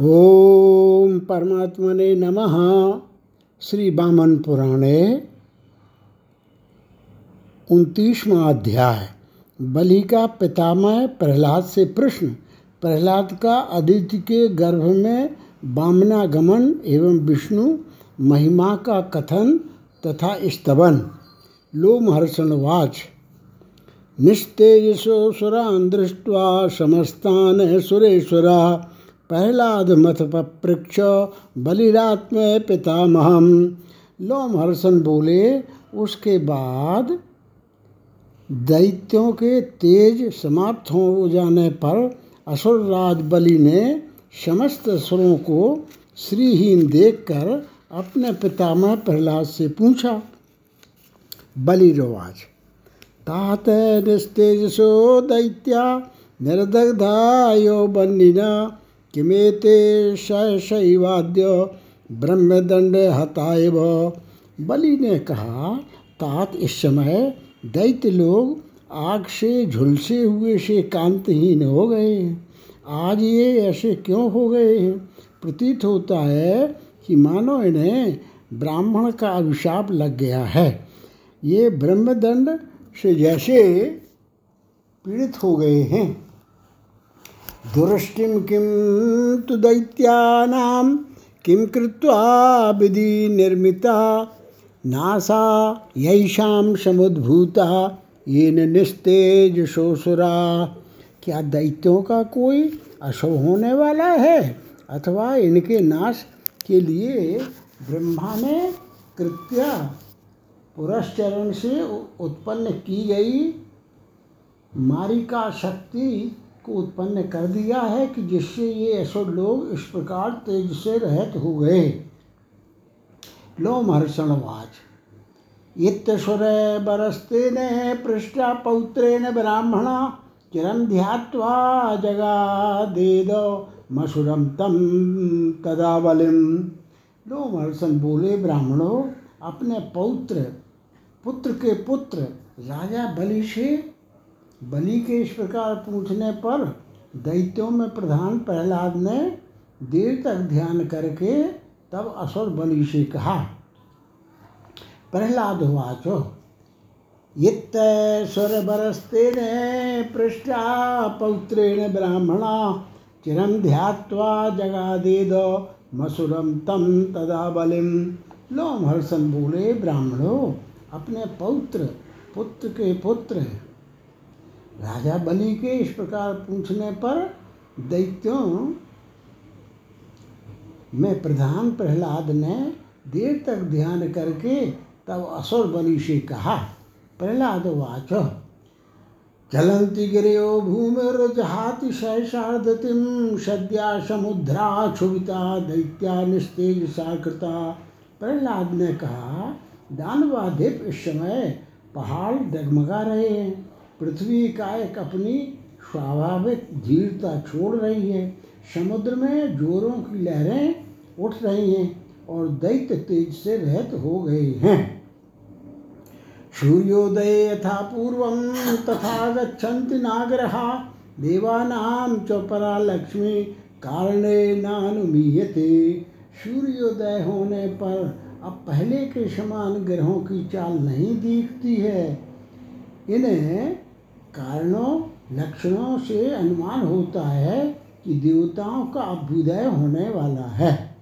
ओम परमात्मने नमः। श्री बामन पुराणे उनतीसवां अध्याय। बलि का पितामह प्रहलाद से प्रश्न, प्रहलाद का अदिति के गर्भ में वामनागमन एवं विष्णु महिमा का कथन तथा स्तवन। लोमहर्षणवाच निस्तेजसो सुरान् दृष्ट्वा समस्तान् सुरेश्वरा। प्रहलाद मथ पपृक्ष बलिरात्म पितामहम लोमहर्षण बोले, उसके बाद दैत्यों के तेज समाप्त हो जाने पर असुरराज बलि ने समस्त असुरों को श्रीहीन देखकर अपने पितामह प्रहलाद से पूछा, बलि रवाज, तात निस्तेजसो दैत्या निर्दग्धा यो बन्निना किमेते शैवाद्य ब्रह्मदंड हताएव बलि ने कहा, तात इस समय दैत्य लोग आग से झुलसे हुए से कांतहीन हो गए आज ये ऐसे क्यों हो गए हैं? प्रतीत होता है कि मानो इन्हें ब्राह्मण का अभिशाप लग गया है। ये ब्रह्मदंड से जैसे पीड़ित हो गए हैं। दुरष्टिम किम तु दैत्यानां, किं कृत्वा विधि निर्मिता, नासा यैषां समुद्भूता, येन निस्तेज शोसुरा क्या दैत्यों का कोई अशुभ होने वाला है, अथवा इनके नाश के लिए ब्रह्मा ने कृत्या पुरस्चरण से उत्पन्न की गई मारिका शक्ति को उत्पन्न कर दिया है कि जिससे ये असुर लोग इस प्रकार तेज से रहित हो गए। लोमहर्षणवाच इत्यसुर बरस्तेन पृष्ठा पौत्रे पौत्रेण ब्राह्मणा चिरं ध्यात्वा जगादेद मसुरम तम तदा बलिम लोमहर्षण बोले, ब्राह्मणों, अपने पौत्र, पुत्र के पुत्र, राजा बलि से बलि के इस प्रकार पूछने पर दैत्यों में प्रधान प्रहलाद ने देर तक ध्यान करके तब असुर बलि से कहा, प्रहलाद वाचो यित्त स्वरबरस्तेन पृष्ठा पौत्रेण ब्राह्मणा, चिरं ध्यात्वा जगादेद मसुरम तम तदा बलिम लोमहर्षण बोले, ब्राह्मणों, अपने पौत्र, पुत्र के पुत्र राजा बलि के इस प्रकार पूछने पर दैत्यों, में प्रधान प्रहलाद ने देर तक ध्यान करके तब असुर बलि से कहा, प्रहलाद वाच। चलंती गिरो भूमिर्जहाति शैषार्धतिम सद्या समुद्रा क्षुभिता दैत्या निस्तेज साकृता। प्रहलाद ने कहा, दानवाधिप इस समय पहाड़ डगमगा रहे हैं। पृथ्वी का एक अपनी स्वाभाविक धीरता छोड़ रही है। समुद्र में जोरों की लहरें उठ रही हैं और दैत्य तेज से रहित हो गए हैं। सूर्योदय यथा पूर्व तथा गच्छन्ति नागरहा। देवानां च परा लक्ष्मी कारणे नानुमीयते। सूर्योदय होने पर अब पहले के समान ग्रहों की चाल नहीं दिखती है। इन्हें कारणों, लक्षणों से अनुमान होता है कि देवताओं का अभ्युदय होने वाला है।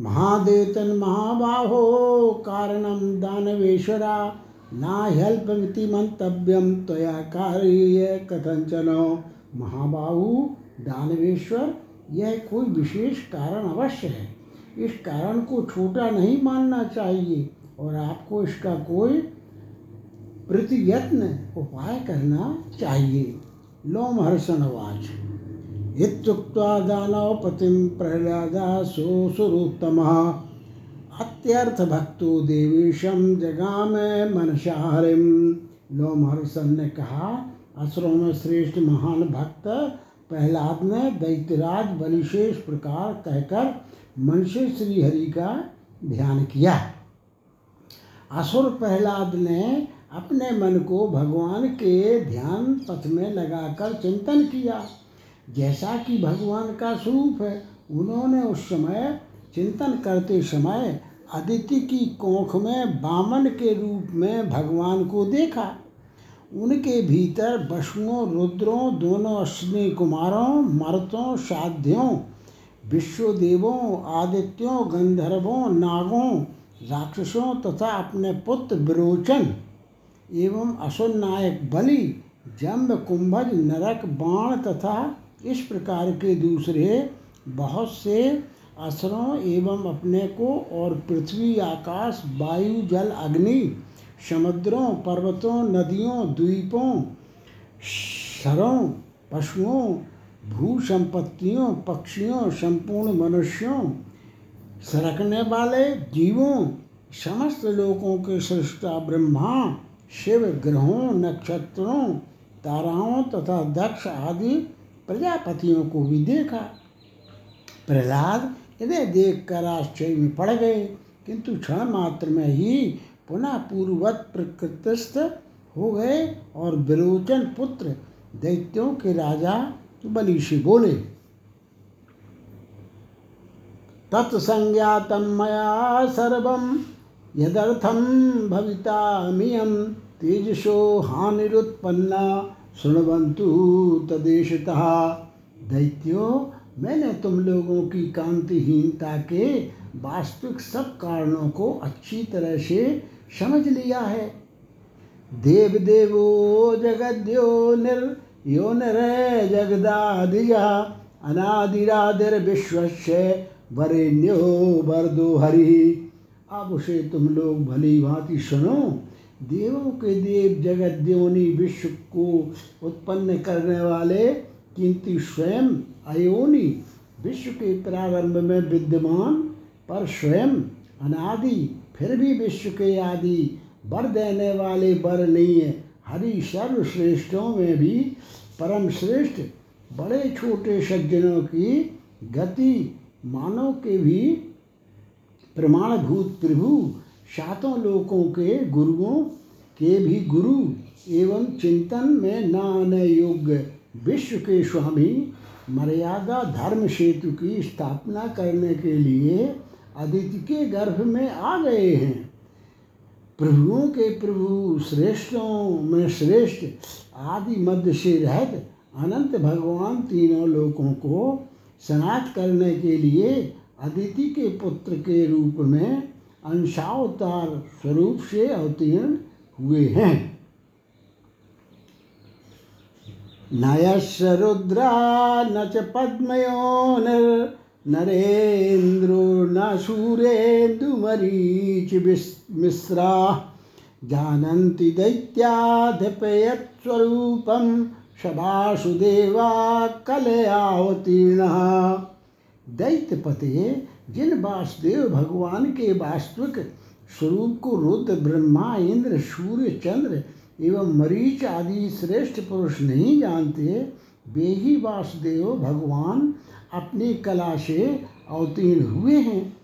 महादेतन महाबाहो कारणम दानवेश्वरा, ना ह्यल्पमिति मंतव्यम त्वया कार्य कथंचन महाबाहु, दानवेश्वर, यह कोई विशेष कारण अवश्य है। इस कारण को छोटा नहीं मानना चाहिए और आपको इसका कोई प्रतियत्न उपाय करना चाहिए। लोमहर्षणवाच इत्युक्त्वा दानवपतिं प्रहलादा सोऽसुरोत्तमः अत्यर्थभक्तो देवेशम जगाम मनसा हरिम लोमहर्षण ने कहा, असुरों में श्रेष्ठ महान भक्त प्रहलाद ने दैत्यराज बलिशेष प्रकार कहकर मन से श्री हरि का ध्यान किया। असुर प्रहलाद ने अपने मन को भगवान के ध्यान पथ में लगाकर चिंतन किया। जैसा कि भगवान का स्वरूप है, उन्होंने उस समय चिंतन करते समय अदिति की कोख में बामन के रूप में भगवान को देखा। उनके भीतर वसुओं, रुद्रों, दोनों अश्विनी कुमारों, मर्तों, साध्यों, विश्वदेवों, आदित्यों, गंधर्वों, नागों, राक्षसों तथा अपने पुत्र विरोचन एवं असुर नायक बलि, जम्ब, कुंभज, नरक, बाण तथा इस प्रकार के दूसरे बहुत से असुरों एवं अपने को और पृथ्वी, आकाश, वायु, जल, अग्नि, समुद्रों, पर्वतों, नदियों, द्वीपों, शरों, पशुओं भू संपत्तियों पक्षियों, संपूर्ण मनुष्यों, सरकने वाले जीवों, समस्त लोकों के सृष्टा ब्रह्मा शिव ग्रहों, नक्षत्रों, ताराओं तथा दक्ष आदि प्रजापतियों को भी देखा। प्रहलाद इन्हें देखकर आश्चर्य में पड़ गए, किंतु क्षण मात्र में ही पुनः पूर्ववत प्रकृतस्थ हो गए और विरोचन पुत्र दैत्यों के राजा बलि से बोले, तत्संज्ञातं मया सर्वं यदर्थं भवितामियं तेजसो हानिरुत्पन्ना शृण्वन्तु तदेशतः। दैत्यो, मैंने तुम लोगों की कांतिहीनता के वास्तविक सब कारणों को अच्छी तरह से समझ लिया है। देव देवो जगद्यो निर, यो निर जगदादिजा अनादिरादिर विश्वस्य वरेण्यो वरदो हरि। अब उसे तुम लोग भली भांति सुनो। देवों के देव जगत देवनी विश्व को उत्पन्न करने वाले किंतु स्वयं अयोनी विश्व के प्रारंभ में विद्यमान, पर स्वयं अनादि, फिर भी विश्व के आदि वर देने वाले वर नहीं है। हरि सर्वश्रेष्ठों में भी परम श्रेष्ठ, बड़े छोटे सज्जनों की गति मानव के भी प्रमाणभूत प्रभु सातों लोकों के गुरुओं के भी गुरु, एवं चिंतन में न आने योग्य, विश्व के स्वामी, मर्यादा धर्म सेतु की स्थापना करने के लिए अदिति के गर्भ में आ गए हैं। प्रभुओं के प्रभु, श्रेष्ठों में श्रेष्ठ, आदि मध्य से रहत अनंत भगवान तीनों लोकों को स्नात करने के लिए अदिति के पुत्र के रूप में अंशावतार स्वरूप से अवतीर्ण हुए हैं। रुद्रा न च पद्मयो नरेन्द्रो न सूरेन्दुमरीचि मिश्रा। जानन्ति दैत्याधिपयत्स्वरूपं सभासुदेवा कलयावतीर्णः। दैत्यपते जिन वासुदेव भगवान के वास्तविक स्वरूप को रुद्र, ब्रह्मा, इंद्र, सूर्य, चंद्र एवं मरीच आदि श्रेष्ठ पुरुष नहीं जानते, वे ही वासुदेव भगवान अपनी कला से अवतीर्ण हुए हैं।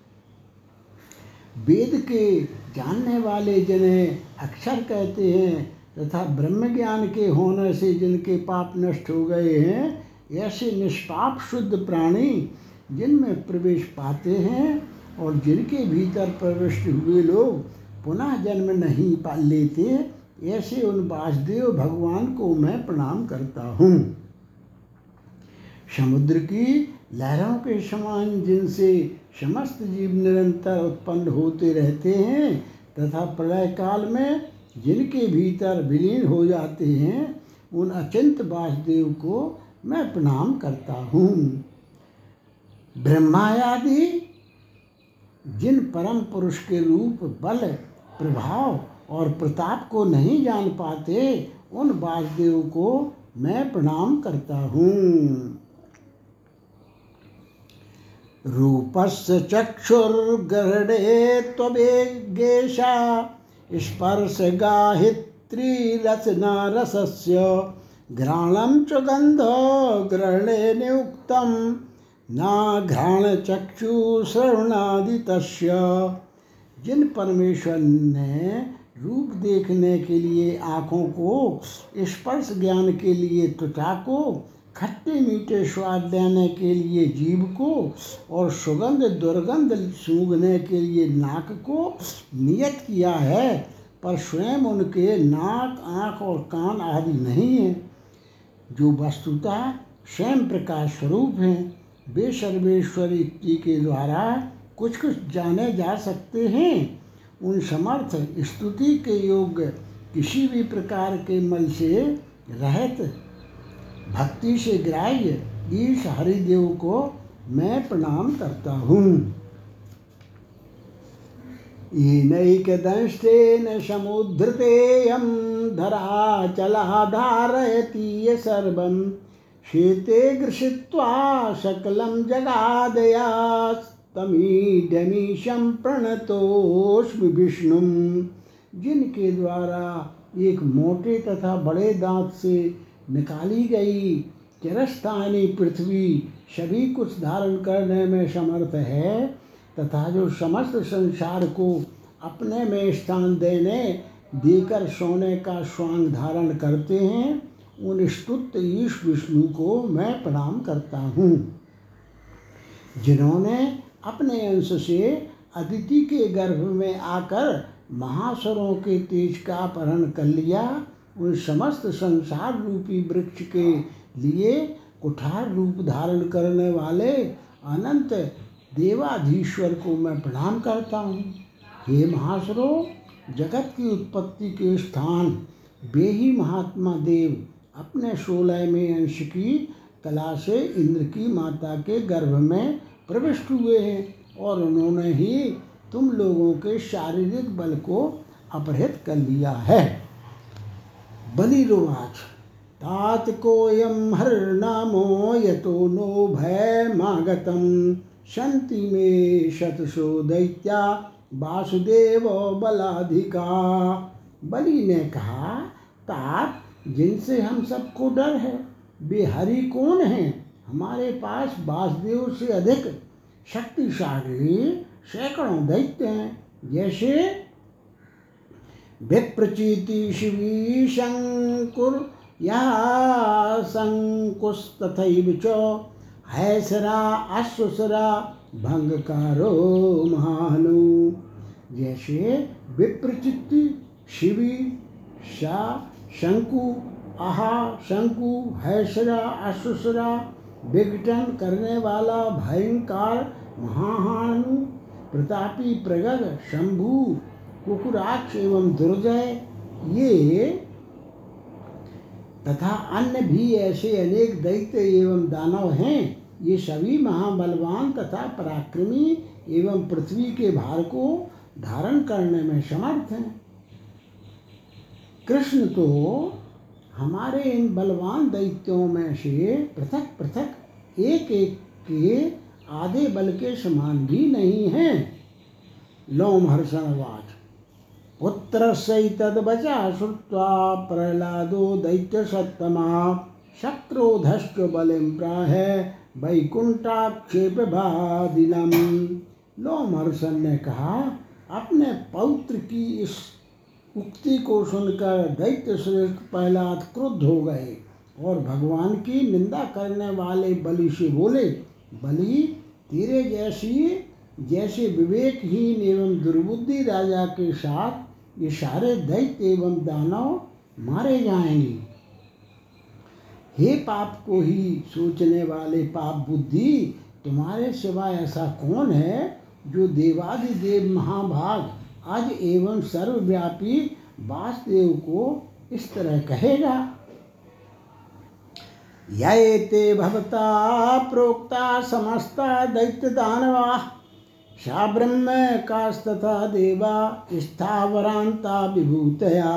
वेद के जानने वाले जिन्हें अक्षर कहते हैं तथा ब्रह्म ज्ञान के होने से जिनके पाप नष्ट हो गए हैं, ऐसे निष्पाप शुद्ध प्राणी जिनमें प्रवेश पाते हैं और जिनके भीतर प्रविष्ट हुए लोग पुनः जन्म नहीं पा लेते, ऐसे उन वासुदेव भगवान को मैं प्रणाम करता हूँ। समुद्र की लहरों के समान जिनसे समस्त जीव निरंतर उत्पन्न होते रहते हैं तथा प्रलय काल में जिनके भीतर विलीन हो जाते हैं, उन अचिंत वासुदेव को मैं प्रणाम करता हूँ। ब्रह्मायादि जिन परम पुरुष के रूप, बल, प्रभाव और प्रताप को नहीं जान पाते, उन वासुदेव को मैं प्रणाम करता हूँ। रूपस्य चक्षुर्गृणे त्ववेगेशा स्पर्श गाहित्रीरचना रसस्य घ्राणं च गन्धो ग्रहणे नियुक्तं न घ्राणचक्षुश्रवणादितस्य जिन परमेश्वर ने रूप देखने के लिए आँखों को, स्पर्श ज्ञान के लिए त्वचा को, खट्टे मीठे स्वाद देने के लिए जीव को और सुगंध दुर्गंध सूंघने के लिए नाक को नियत किया है, पर स्वयं उनके नाक, आँख और कान आदि नहीं हैं। जो वस्तुतः स्वयं प्रकाश स्वरूप हैं। वे सर्वेश्वर युक्ति के द्वारा कुछ कुछ जाने जा सकते हैं। उन समर्थ स्तुति के योग्य किसी भी प्रकार के मल से रहित भक्ति से ग्राह्य ईश हरिदेव को मैं प्रणाम करता हूँ। येनैकदंष्टेन समुद्धृतेयं धराचलः धारयति य सर्वं शेते गृषित्वा सकलं जगादयास्तमीडमीशं प्रणतोष्मि विष्णुं जिनके द्वारा एक मोटे तथा बड़े दांत से निकाली गई चिरस्थानी पृथ्वी सभी कुछ धारण करने में समर्थ है, तथा जो समस्त संसार को अपने में स्थान देने, देकर सोने का स्वांग धारण करते हैं उन स्तुत ईश विष्णु को मैं प्रणाम करता हूँ। जिन्होंने अपने अंश से अदिति के गर्भ में आकर महासुरों के तेज का अपहरण कर लिया, उन समस्त संसार रूपी वृक्ष के लिए कुठार रूप धारण करने वाले अनंत देवाधीश्वर को मैं प्रणाम करता हूँ। हे महासुरो, जगत की उत्पत्ति के स्थान, वे ही महात्मा देव अपने सोलह में अंश की कला से इंद्र की माता के गर्भ में प्रविष्ट हुए हैं और उन्होंने ही तुम लोगों के शारीरिक बल को अपहृत कर लिया है। बलिरोवाच तात कोयम हर नामो यतो नो भय मागतम। शंति में शतशो दैत्या वासुदेव बलाधिका। बलि ने कहा, तात जिनसे हम सबको डर है, वे हरि कौन हैं? हमारे पास वासुदेव से अधिक शक्तिशाली सैकड़ों दैत्य हैं। जैसे विप्रचीति शिवी शंकुर या शंकुस्तथैव च। हैसरा, अश्वसरा, भंगकारो महानु। जैसे विप्रचित्ति शिवी शा शंकु, आहा, शंकु, हैसरा अश्वसरा विघटन करने वाला भयंकर महाहानु, प्रतापी प्रगद शंभु, कुकुराक्ष एवं दुर्जय, ये तथा अन्य भी ऐसे अनेक दैत्य एवं दानव हैं। ये सभी महाबलवान तथा पराक्रमी एवं पृथ्वी के भार को धारण करने में समर्थ हैं। कृष्ण तो हमारे इन बलवान दैत्यों में से पृथक पृथक एक एक के आधे बल के समान भी नहीं हैं। लोमहर्षणवाच पुत्र तदवचा श्रुत्वा प्रहलादो दैत्य सत्तमा शक्रोधश्च बलिम प्राह वैकुंठाक्षेप भादिनम लोमहर्षण ने कहा, अपने पौत्र की इस उक्ति को सुनकर दैत्य श्रेष्ठ प्रहलाद क्रुद्ध हो गए और भगवान की निंदा करने वाले बलि से बोले, बलि, तेरे जैसी, जैसे विवेकहीन एवं दुर्बुद्धि राजा के साथ ये सारे दैत्य एवं दानव मारे जाएँगे। हे पाप को ही सोचने वाले पाप बुद्धि, तुम्हारे सिवा ऐसा कौन है जो देवादिदेव महाभाग आज एवं सर्वव्यापी वासुदेव को इस तरह कहेगा ये ते भवता प्रोक्ता समस्ता दैत्य दानवा सा ब्रह्म कास्तथा देवा स्थावरांता विभूतया।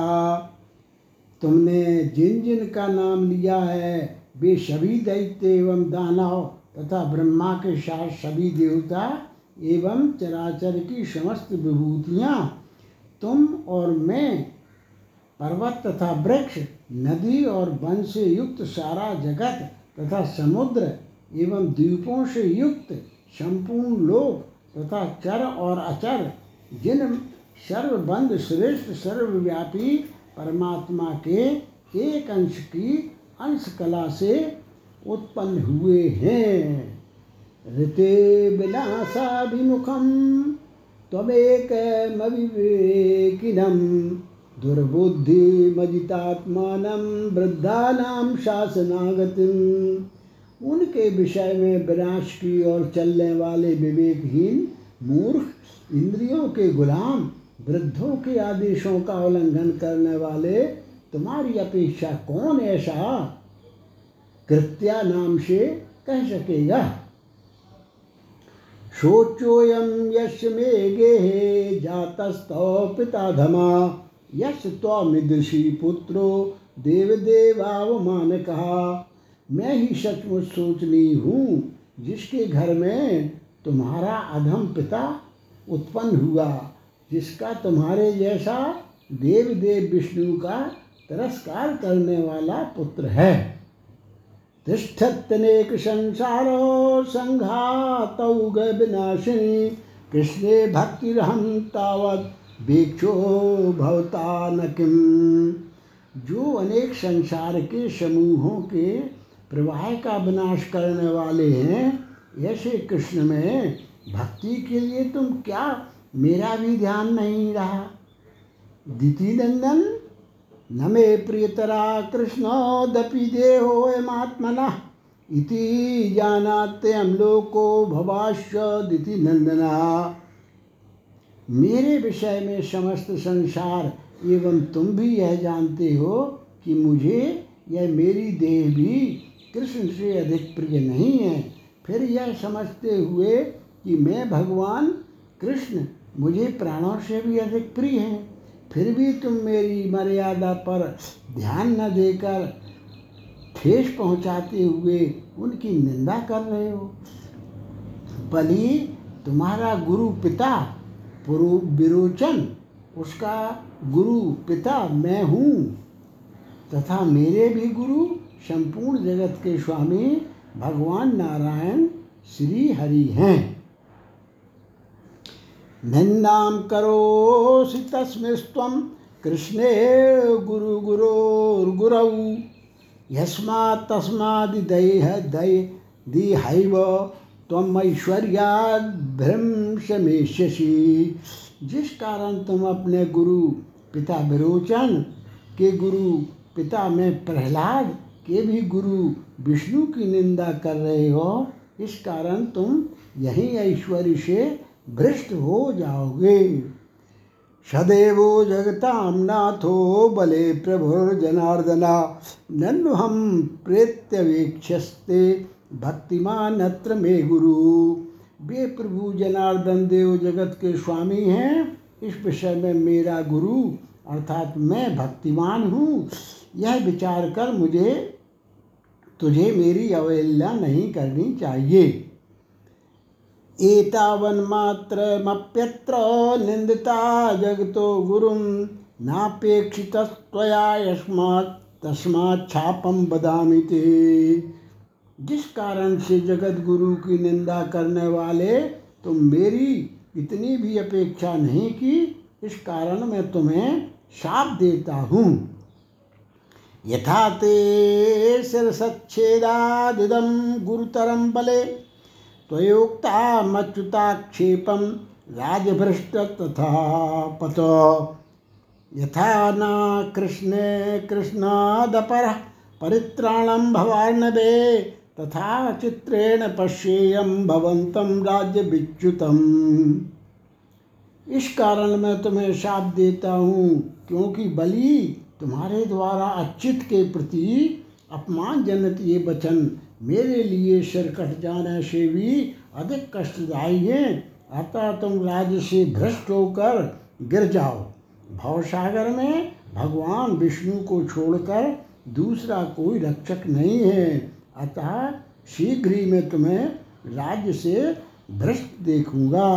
तुमने जिन जिन का नाम लिया है, वे सभी दैत्य एवं दानव तथा ब्रह्मा के साथ सभी देवता एवं चराचर की समस्त विभूतियाँ, तुम और मैं, पर्वत तथा वृक्ष, नदी और वन से युक्त सारा जगत तथा समुद्र एवं द्वीपों से युक्त संपूर्ण लोक तथा चर और अचर, जिन सर्वबंध श्रेष्ठ सर्वव्यापी परमात्मा के एक अंश की अंश कला से उत्पन्न हुए हैं। ऋते विनाशाभिमुखम त्वमेकमविवेकिनं दुर्बुद्धिमजितात्मानं वृद्धानां शासनागतिम्। उनके विषय में विनाश की ओर चलने वाले विवेकहीन, मूर्ख, इंद्रियों के गुलाम, वृद्धों के आदेशों का उल्लंघन करने वाले, तुम्हारी अपेक्षा कौन ऐसा? कृत्या नाम से कह सकेगा। शोचोऽयं यस्य मे गेहे जातस्तव पिता धमा यश त्वमिदृशी पुत्रो देवदेवावमान कहा मैं ही सचमुच सोचनी हूँ, जिसके घर में तुम्हारा अधम पिता उत्पन्न हुआ, जिसका तुम्हारे जैसा देव देव विष्णु का तिरस्कार करने वाला पुत्र है। तिष्ठत्यनेक संसारो संघातौ विनाशिनी कृष्णे भक्तिरहं तावत् वीक्षो भवता न किम। जो अनेक संसार के समूहों के प्रवाह का विनाश करने वाले हैं, ऐसे कृष्ण में भक्ति के लिए तुम क्या मेरा भी ध्यान नहीं रहा? दिति नंदन न मे प्रियतरा कृष्णोदपि देहोऽयमात्मनः इति जानात्यं लोको भवाश्च दिति नंदना मेरे विषय में समस्त संसार एवं तुम भी यह जानते हो कि मुझे यह मेरी देह भी कृष्ण से अधिक प्रिय नहीं है। फिर यह समझते हुए कि मैं भगवान कृष्ण, मुझे प्राणों से भी अधिक प्रिय हैं। फिर भी तुम मेरी मर्यादा पर ध्यान न देकर ठेस पहुंचाते हुए उनकी निंदा कर रहे हो? बलि, तुम्हारा गुरु पिता पुरु विरोचन उसका गुरु पिता मैं हूँ। तथा मेरे भी गुरु संपूर्ण जगत के स्वामी भगवान नारायण श्री हरि हैं। निन्दां करोसि तस्मिस्त्वं कृष्णे गुरुगुरोर्गुरौ। यस्मात् तस्मादिदैह दै दिहैव त्वम ऐश्वर्याद भ्रंशमेष्यसि। जिस कारण तुम अपने गुरु पिता विरोचन के गुरु पिता में प्रहलाद के भी गुरु विष्णु की निंदा कर रहे हो, इस कारण तुम यही ऐश्वर्य से भ्रष्ट हो जाओगे। सदैवो जगतां नाथो बले प्रभुर्जनार्दना नन्नु हम प्रेत्यवेक्षस्ते भक्तिमान अत्र मे गुरु। वे प्रभु जनार्दन देव जगत के स्वामी हैं। इस विषय में मेरा गुरु, अर्थात मैं भक्तिमान हूँ। यह विचार कर मुझे, तुझे मेरी अवहेलना नहीं करनी चाहिए। एतावन्मात्रमप्यत्र निंदिता जगतो गुरुं नापेक्षितस्त्वया यस्मात् छापम बदामि ते जिस कारण से जगत गुरु की निंदा करने वाले तुम मेरी इतनी भी अपेक्षा नहीं की, इस कारण मैं तुम्हें शाप देता हूँ। यथा ते शिरसच्छेदादिदं गुरुतरम बले त्वयोक्ता मच्युताक्षेपं राजभ्रष्ट तथा पत। यथा न कृष्णे कृष्णादपरः परित्राणं भवार्णवे, तथा चित्रेण पश्येयं भवन्तं राज्यविच्युतम् इस कारण मैं तुम्हें शाप देता हूँ, क्योंकि बलि तुम्हारे द्वारा अच्युत के प्रति अपमानजनक ये वचन मेरे लिए सिर कट जाने से भी अधिक कष्टदायी है। अतः तुम राज्य से भ्रष्ट होकर गिर जाओ। भवसागर में भगवान विष्णु को छोड़कर दूसरा कोई रक्षक नहीं है। अतः शीघ्र ही मैं तुम्हें राज्य से भ्रष्ट देखूँगा।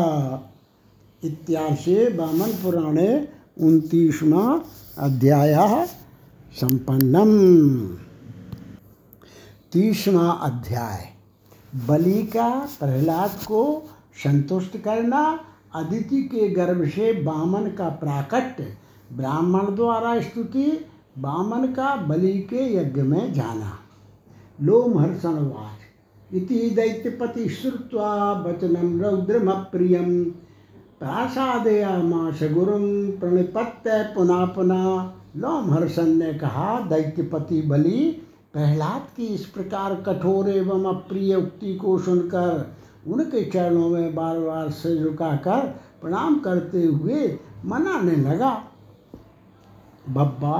इत्याशे वामन पुराणे उनतीसवा अध्याय संपन्नम। तीसवा अध्याय। बलि का प्रहलाद को संतुष्ट करना, अदिति के गर्भ से बामन का प्राकट्य ब्राह्मण द्वारा स्तुति, बामन का बलि के यज्ञ में जाना। लोमहर्षणवाच इति दैत्यपति श्रुत्वा वचनं रौद्रमप्रियं प्रासादयामाश गुरुं प्रणिपत्य पुनः पुनः। लोमहर्षण ने कहा, दैत्यपति बलि प्रहलाद की इस प्रकार कठोर एवं अप्रिय उक्ति को सुनकर उनके चरणों में बार बार से झुकाकर प्रणाम करते हुए मनाने लगा। बब्बा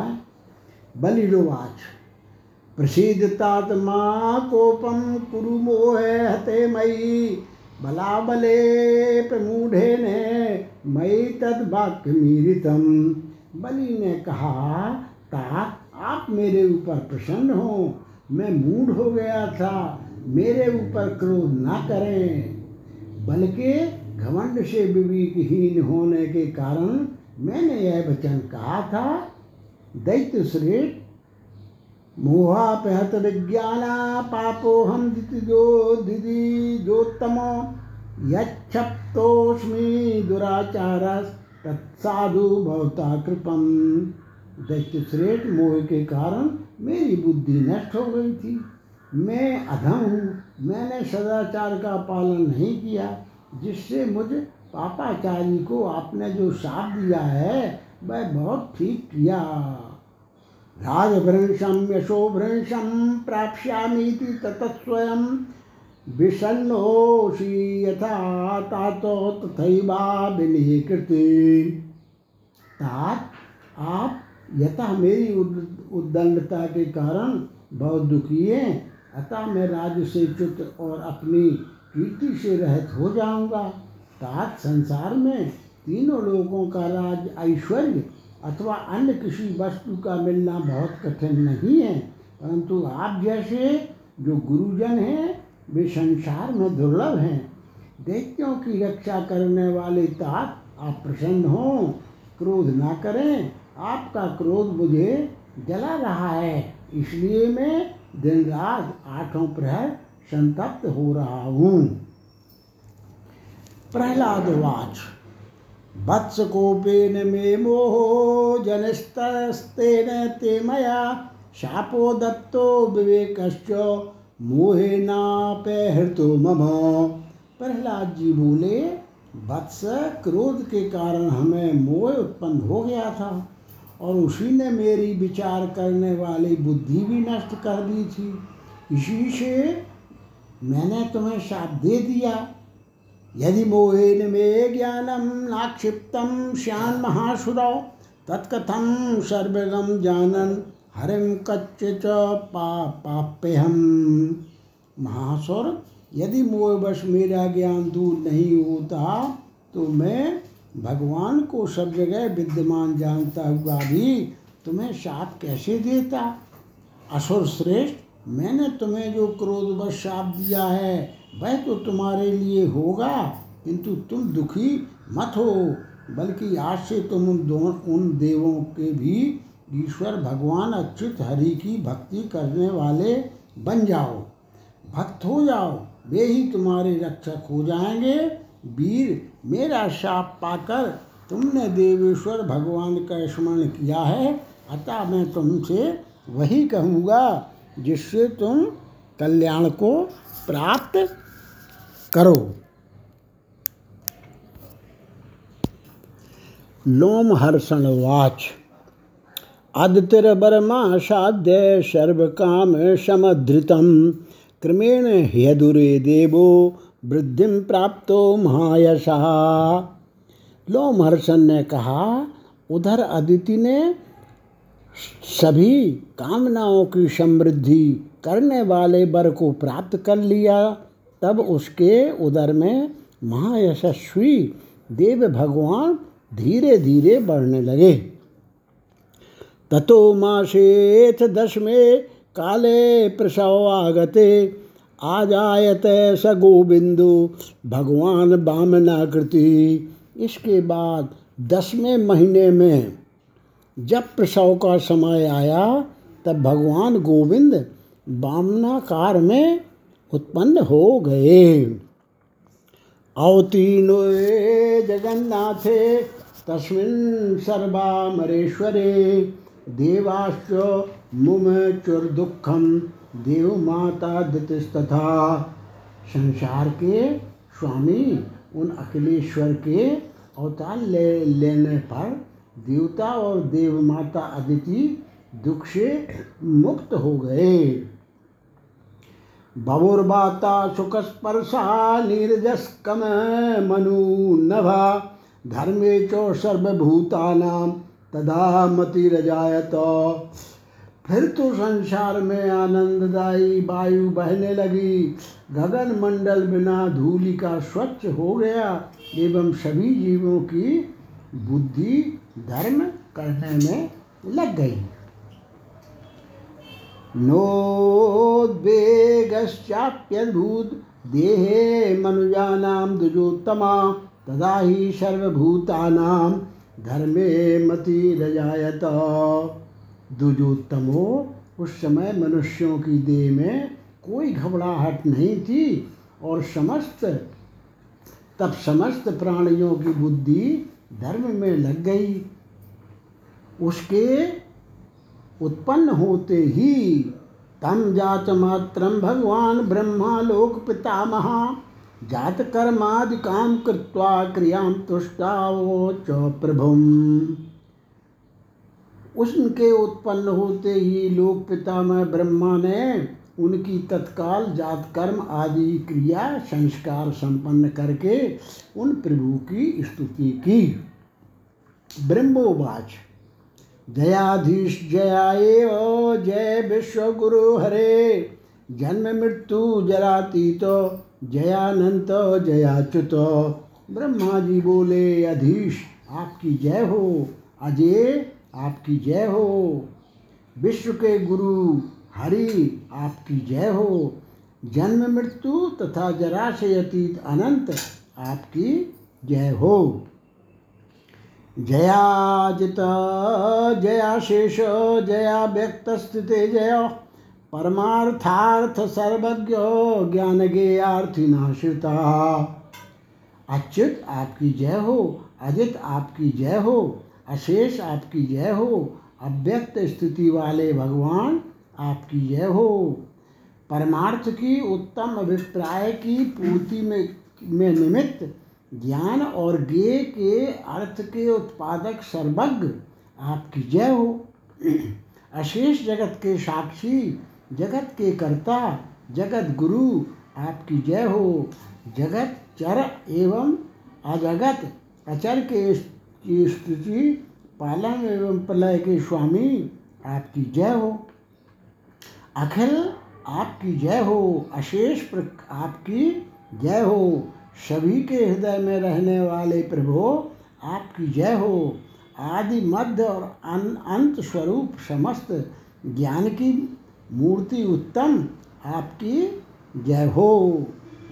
बलिरोवाच प्रसीदतात्मा कोपम कुरु मोह हते मयि बलाबले प्रमूढ़े ने मयि तद वाक्य मीरितम बलि ने कहा तात आप मेरे ऊपर प्रसन्न हो, मैं मूड हो गया था, मेरे ऊपर क्रोध ना करें। बल्कि घमंड से विवेकहीन होने के कारण मैंने यह वचन कहा था, दैत्य श्रेष्ठ, मोहापहत विज्ञाना पापो हम जो दिदि जोत्तम यक्षप्तोस्मी दुराचार तत्साधु भवता कृपम। दैत्य श्रेष्ठ मोह के कारण मेरी बुद्धि नष्ट हो गई थी। मैं अधम हूँ। मैंने सदाचार का पालन नहीं किया, जिससे मुझे पापाचारी को आपने जो शाप दिया है, वह बहुत ठीक किया। राजभ्रंशम यशोभ्रंशम प्राप्यामीति ततस्वयं विषण्णोषि यथा तातो तथैवा विनिकृति तात आप यथा मेरी उद्दंडता के कारण बहुत दुखी है। अतः मैं राज्य से च्युत और अपनी कीर्ति से रहित हो जाऊँगा। तात संसार में तीनों लोगों का राज ऐश्वर्य अथवा अन्य किसी वस्तु का मिलना बहुत कठिन नहीं है। परंतु आप जैसे जो गुरुजन हैं, वे संसार में दुर्लभ हैं। दैत्यों की रक्षा करने वाले तात आप प्रसन्न हों, क्रोध ना करें। आपका क्रोध मुझे जला रहा है। इसलिए मैं दिन रात आठों प्रहर संतप्त हो रहा हूँ। प्रहलाद वाच। वत्स कोपेन मे मोहो जनस्तस्तेन ते मया शापो दत्तो विवेकश्च मोहेनापहृतो मम। प्रहलाद जी बोले, वत्स क्रोध के कारण हमें मोह उत्पन्न हो गया था। और उसी ने मेरी विचार करने वाली बुद्धि भी नष्ट कर दी थी। इसी से मैंने तुम्हें शाप दे दिया। यदि मोहेन मे ज्ञानम नाक्षिप्तम श्यान महासुरौ, तत्कथम सर्वगम जानन हरिम कच्च पा हम महासुर, यदि मोहवश मेरा ज्ञान दूर नहीं होता तो मैं भगवान को सब जगह विद्यमान जानता हुआ भी तुम्हें शाप कैसे देता? असुर श्रेष्ठ, मैंने तुम्हें जो क्रोध क्रोधवश शाप दिया है, वह तो तुम्हारे लिए होगा। किंतु तुम दुखी मत हो, बल्कि आज से तुम उन देवों के भी ईश्वर भगवान अच्युत हरि की भक्ति करने वाले बन जाओ। भक्त हो जाओ, वे ही तुम्हारे रक्षक हो जाएँगे। वीर मेरा शाप पाकर तुमने देवेश्वर भगवान का स्मरण किया है, अतः मैं तुमसे वही कहूँगा जिससे तुम कल्याण को प्राप्त करो। लोम हर्षण वाच। बर्मा साध्य सर्व काम समधृतम क्रमेण ह्यदुरे देवो वृद्धि प्राप्तो महायशा। लोमहर्षण ने कहा, उधर अदिति ने सभी कामनाओं की समृद्धि करने वाले वर को प्राप्त कर लिया। तब उसके उदर में महायशस्वी देव भगवान धीरे धीरे बढ़ने लगे। ततो मासेथ दशमे काले प्रसव आगते आजायत स गोविंदु, भगवान बामनाकृति इसके बाद दसवें महीने में जब प्रसव का समय आया, तब भगवान गोविंद बामनाकार में उत्पन्न हो गए। अवतीर्णो जगन्नाथे, तस्मिन् सर्वामरेश्वरे, देवाश्च मुम चुर्दुःखम। देव माता तथा संसार के स्वामी, उन अखिलेश्वर के अवतार ले, लेने पर देवता और देव माता अदिति दुख से मुक्त हो गए। बवुर्वाता सुखस्पर्शा नीरजस्कम मनु नभा। धर्मे च सर्वभूतानाम तदा मतिरजायत। फिर तो संसार में आनंददायी वायु बहने लगी। गगन मंडल बिना धूलि का स्वच्छ हो गया, एवं सभी जीवों की बुद्धि धर्म करने में लग गई। नोद्वेगश्चाप्यद्भुत देहे मनुजानां दुजोत्तमा तदा ही सर्वभूतानां धर्मे मतिरजायत। दुजोत्तमो उस समय मनुष्यों की देह में कोई घबराहट नहीं थी और समस्त, तब समस्त प्राणियों की बुद्धि धर्म में लग गई। उसके उत्पन्न होते ही तम जात मात्रम भगवान ब्रह्मा लोक पितामह जात कर्मादि काम कृत्वा क्रियाम तुष्टावो च प्रभुम। उनके उत्पन्न होते ही लोक पितामह ब्रह्मा ने उनकी तत्काल जात कर्म आदि क्रिया, संस्कार संपन्न करके उन प्रभु की स्तुति की। ब्रह्मोवाच। जयाधीश जयाएव जय विश्व गुरु हरे। जन्म मृत्यु जरातीत, जयानंत जयाच्युत। ब्रह्मा जी बोले, अधीश, आपकी जय हो। अजय आपकी जय हो। विश्व के गुरु हरि, आपकी जय हो। जन्म मृत्यु तथा जरा से अतीत अनंत, आपकी जय हो। जयाजित जयाशेष जया व्यक्त स्थिते जय। परमार्थार्थ सर्वज्ञ ज्ञान गेयार्थिनाश्रिता अच्युत आपकी जय हो अजित आपकी जय हो। अशेष आपकी जय हो। अव्यक्त स्थिति वाले भगवान, आपकी जय हो। परमार्थ की उत्तम अभिप्राय की पूर्ति में में निमित्त ज्ञान और गे के अर्थ के उत्पादक सर्वज्ञ आपकी जय हो। अशेष जगत के साक्षी, जगत के कर्ता, जगत गुरु आपकी जय हो। जगत चर एवं अजगत अचर के स्थिति पालन एवं प्रलय के स्वामी, आपकी जय हो। अखिल, आपकी जय हो। अशेष आपकी जय हो। सभी के हृदय में रहने वाले प्रभु, आपकी जय हो। आदि मध्य और अंत स्वरूप समस्त ज्ञान की मूर्ति उत्तम, आपकी जय हो।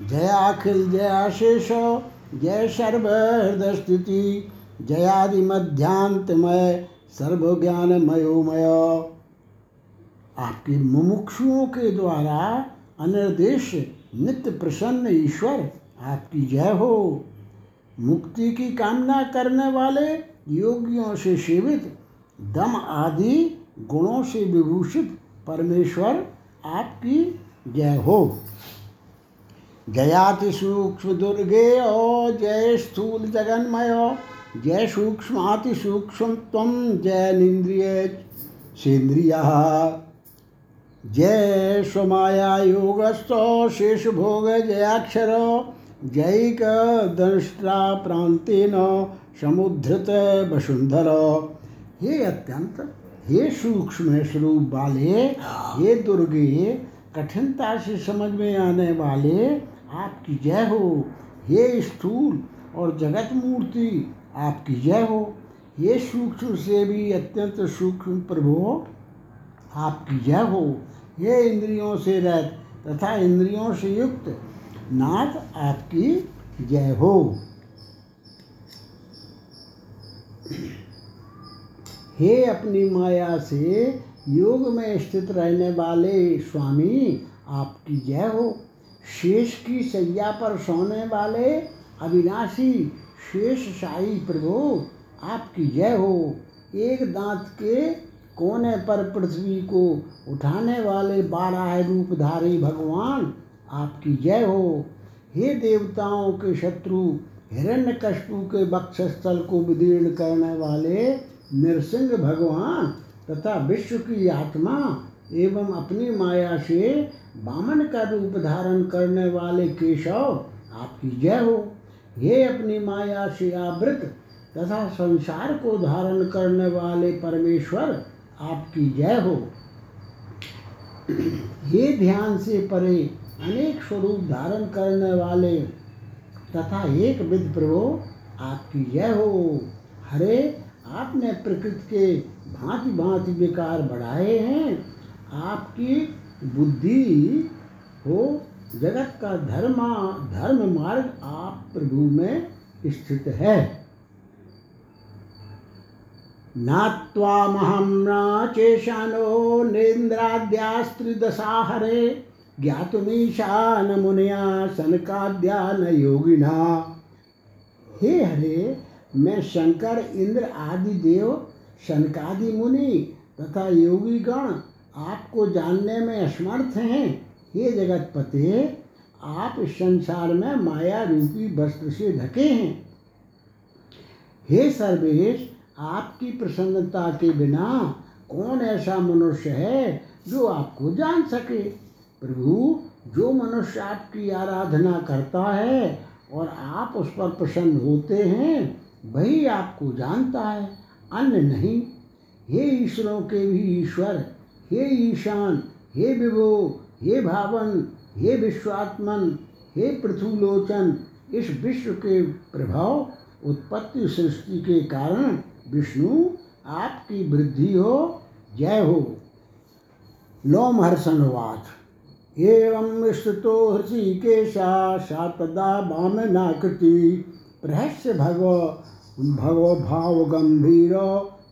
जय अखिल, जय अशेष, जय सर्व हृदय स्थिति। जयादि मध्यांतमय सर्व ज्ञान मयोमय आपके मुमुक्षुओं के द्वारा अनिर्देश, नित्य प्रसन्न ईश्वर, आपकी जय हो। मुक्ति की कामना करने वाले योगियों से सेवित, दम आदि गुणों से विभूषित परमेश्वर आपकी जय हो। जयाति सूक्ष्म दुर्गे ओ जय स्थूल जगन्मय। जय सूक्ष्माति सूक्ष्म तम जय निंद्रिय सेन्द्रिय। जय स्वमाया योगस्थ शेष भोग जयाक्षर जैक दंष्ट्रा प्रांतेन समुद्धृत वसुंधर हे अत्यंत हे सूक्ष्म स्वरूप वाले हे दुर्गे, कठिनता से समझ में आने वाले, आपकी जय हो। हे स्थूल और जगत मूर्ति आपकी जय हो। ये सूक्ष्म से भी अत्यंत सूक्ष्म प्रभु आपकी जय हो। ये इंद्रियों से रहित तथा इंद्रियों से युक्त नाथ आपकी जय हो। हे अपनी माया से योग में स्थित रहने वाले स्वामी, आपकी जय हो। शेष की सैया पर सोने वाले अविनाशी शेष शाही प्रभु, आपकी जय हो। एक दांत के कोने पर पृथ्वी को उठाने वाले बारह रूपधारी भगवान, आपकी जय हो। हे देवताओं के शत्रु हिरण्यकशपु के वक्षस्थल को विदीर्ण करने वाले नृसिंह भगवान तथा विश्व की आत्मा एवं अपनी माया से बामन का रूप धारण करने वाले केशव, आपकी जय हो। हे अपनी माया से आवृत तथा संसार को धारण करने वाले परमेश्वर आपकी जय हो। ये ध्यान से परे अनेक स्वरूप धारण करने वाले तथा एक विद प्रभु आपकी जय हो। हरे, आपने प्रकृति के भांति भांति विकार बढ़ाए हैं। आपकी बुद्धि हो जगत का धर्मा, धर्म मार्ग आप प्रभु में स्थित है। नात्वामहं न चेशानो नेन्द्राद्यास्त्रिदशा हरे ज्ञातुमीशान मुनिया सनकाद्या न योगिना हे हरे, मैं शंकर, इंद्र आदि देव शनकादि मुनि तथा योगी गण आपको जानने में असमर्थ हैं। हे जगतपते, आप इस संसार में माया रूपी वस्त्र से ढके हैं। हे सर्वेश, आपकी प्रसन्नता के बिना कौन ऐसा मनुष्य है जो आपको जान सके? प्रभु, जो मनुष्य आपकी आराधना करता है और आप उस पर प्रसन्न होते हैं, वही आपको जानता है, अन्य नहीं। हे ईश्वरों के भी ईश्वर, हे ईशान, हे विभो हे भावन, हे विश्वात्मन, हे पृथुलोचन, इस विश्व के प्रभाव, उत्पत्ति सृष्टि के कारण विष्णु आपकी वृद्धि हो, जय हो। लोमहर्षणवाच एवं स्तुतो हृषिकेशा सा तदा वामनाकृति प्रहस्य भगव भगव भाव गंभीर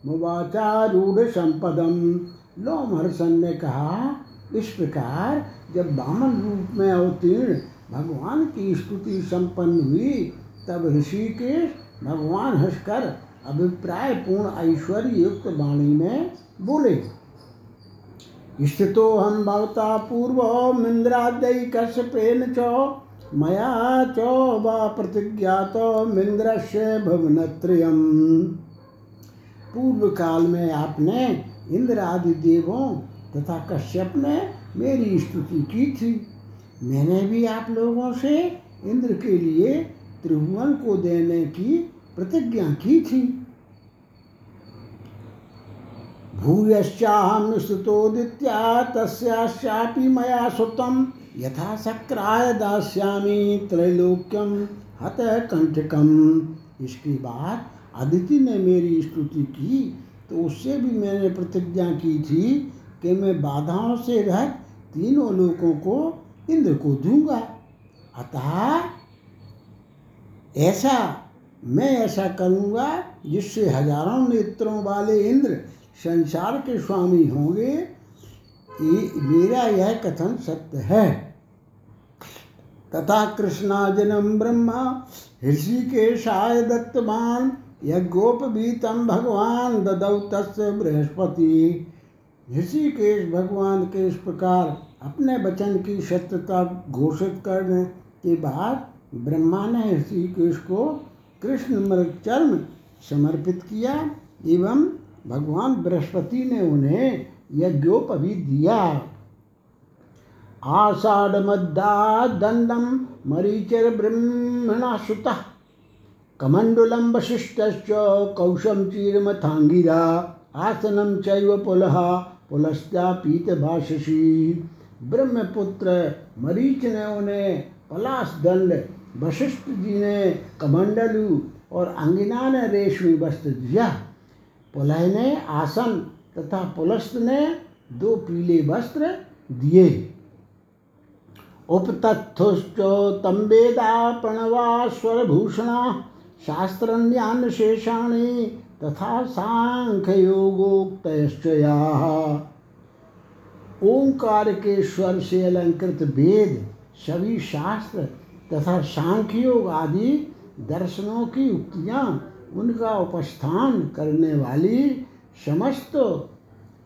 मुवाचारूढ़ संपदम। लोमहर्षण ने कहा इस प्रकार जब वामन रूप में अवतीर्ण भगवान की स्तुति संपन्न हुई, तब ऋषिकेश भगवान हंसकर अभिप्राय पूर्ण ऐश्वर्य युक्त वाणी में बोले स्थितो हम भवता पूर्व मिंद्रादय कश्यपेन च, मया च वा प्रतिज्ञात से भवनत्रयम। पूर्व काल में आपने इंद्र आदि देवों तथा कश्यप ने मेरी स्तुति की थी। मैंने भी आप लोगों से इंद्र के लिए त्रिभुवन को देने की प्रतिज्ञा की थी। भूयश्चाहं स्तुतोदित्या तस्याशापि मया श्रुतं यथा शक्राय दास्यामि त्रैलोक्यम, हत कंठकम इसके बाद अदिति ने मेरी स्तुति की तो उससे भी मैंने प्रतिज्ञा की थी कि मैं बाधाओं से रह तीनों लोगों को इंद्र को दूँगा। अतः ऐसा, मैं ऐसा करूँगा जिससे हज़ारों नेत्रों वाले इंद्र संसार के स्वामी होंगे मेरा यह कथन सत्य है। तथा कृष्णाजनम ब्रह्मा, ऋषि के शाय दत्तमान यज्ञोपवीतम भगवान ददौ तस् बृहस्पति। ऋषिकेश भगवान के इस प्रकार अपने वचन की सत्यता घोषित करने के बाद ब्रह्मा ने ऋषिकेश को कृष्ण मृग समर्पित किया एवं भगवान बृहस्पति ने उन्हें यज्ञोपवी दिया। आषाढ़ मद्दा दंडम मरीचर ब्रह्मणा सुत कमंडुलम वशिष्ठ कौशम चीरमथांगिरा आसनम चैव पुलह पुलस्त्या पीत भाषसी ब्रह्मपुत्र मरीच ने उन्हें पलाश दंड वशिष्ठ जी ने कमंडलू और अंगिना ने रेशमी वस्त्र दिया। पुलह ने आसन तथा पुलस्त ने दो पीले वस्त्र दिए। उपतत्थुश्च तम प्रणवा स्वरभूषणा शास्त्रन्यान शेषाणी तथा सांख्य योगोक्तया ओंकार के स्वर से अलंकृत वेद सभी शास्त्र तथा सांख्य योग आदि दर्शनों की उक्तियाँ उनका उपस्थान करने वाली समस्त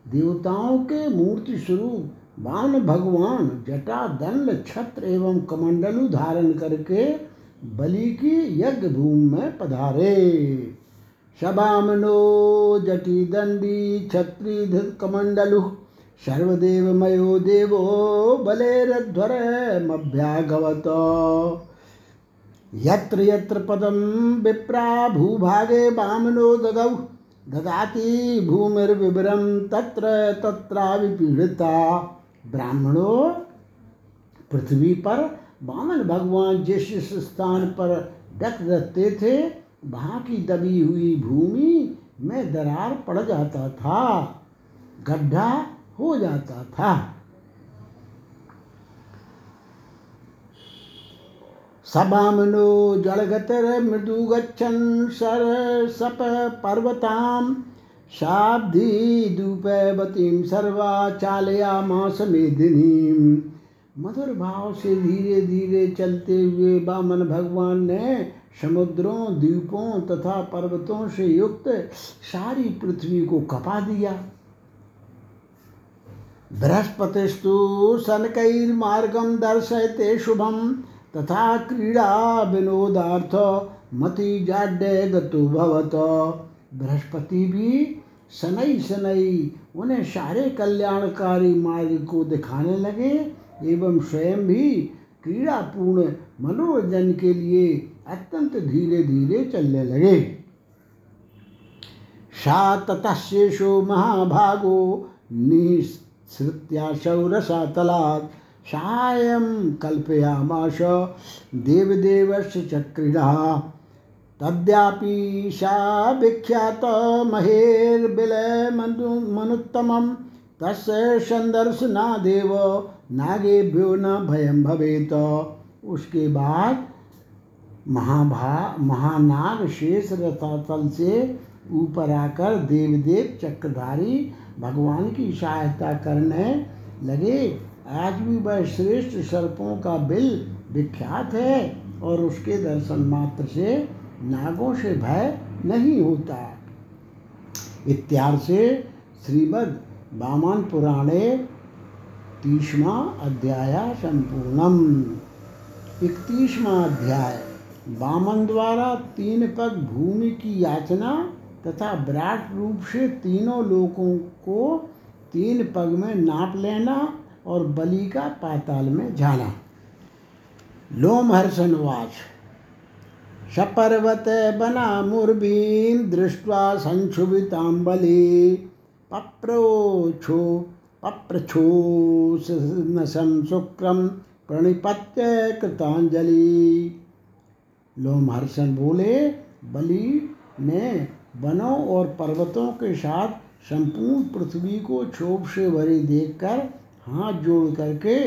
देवताओं के मूर्ति स्वरूप बाण भगवान जटा दंड छत्र एवं कमंडलु धारण करके बलि की यज्ञ भूमि में पधारे। शबामनो जटी दंडी छत्री कमंडलु सर्वदेवमयो देवो बलेरध्वरमभ्यागवत। यत्र यत्र पदं विप्रा भूभागे वामनो ददौ ददाति भूमिर्विवरं तत्र तत्राविपीड़िता। ब्राह्मणों, पृथ्वी पर वामन भगवान जिस स्थान पर डक रखते थे वहाँ की दबी हुई भूमि में दरार पड़ जाता था, गड्ढा हो जाता था। सबामनो जड़गतर मृदु गच्छन सर सप पर्वताम, शाब्दी दूपवतीम सर्वा चालया मास मेदिनी। मधुर भाव से धीरे धीरे चलते हुए बामन भगवान ने समुद्रों, द्वीपों तथा पर्वतों से युक्त सारी पृथ्वी को कपा दिया। बृहस्पतिस्तु शनकैर्मार्गं दर्शयते शुभम तथा क्रीड़ा विनोदार्थ मति जाड्य गतो भवत। बृहस्पति भी शनई शनई उन्हें सारे कल्याणकारी मार्ग को दिखाने लगे एवं स्वयं भी क्रीड़ापूर्ण मनोरंजन के लिए अत्यंत धीरे धीरे चलने लगे। सा ततशेषो महाभागो निःसृत्याशौ रसातलात् सायं कल्पयामाश देवदेवस्य च क्रीडा तद्यापि सा विख्यात महेर्बिलमनु मनुत्तमं तस्य सन्दर्शनादेव नागेभ्यो न भयं भवेत। उसके बाद महाभा, महानाग शेष रथातल से ऊपर आकर देवदेव चक्रधारी भगवान की सहायता करने लगे। आज भी वह श्रेष्ठ सर्पों का बिल विख्यात है और उसके दर्शन मात्र से नागों से भय नहीं होता। इत्यार से श्रीमद् वामन पुराणे तीसवा अध्याय संपूर्णम। इकतीसवा अध्याय। वामन द्वारा तीन पग भूमि की याचना तथा विराट रूप से तीनों लोकों को तीन पग में नाप लेना और बलि का पाताल में जाना। लोमहर्षणवाच सपर्वत बना मुर्भीं दृष्ट्वा संक्षुभितां बलि। पप्रोछो पप्रछोसनसं शुक्रम प्रणिपत्य कृतांजलि लोमहर्षण बोले, बलि ने वनों और पर्वतों के साथ संपूर्ण पृथ्वी को क्षोभ से भरी देखकर हाथ जोड़ करके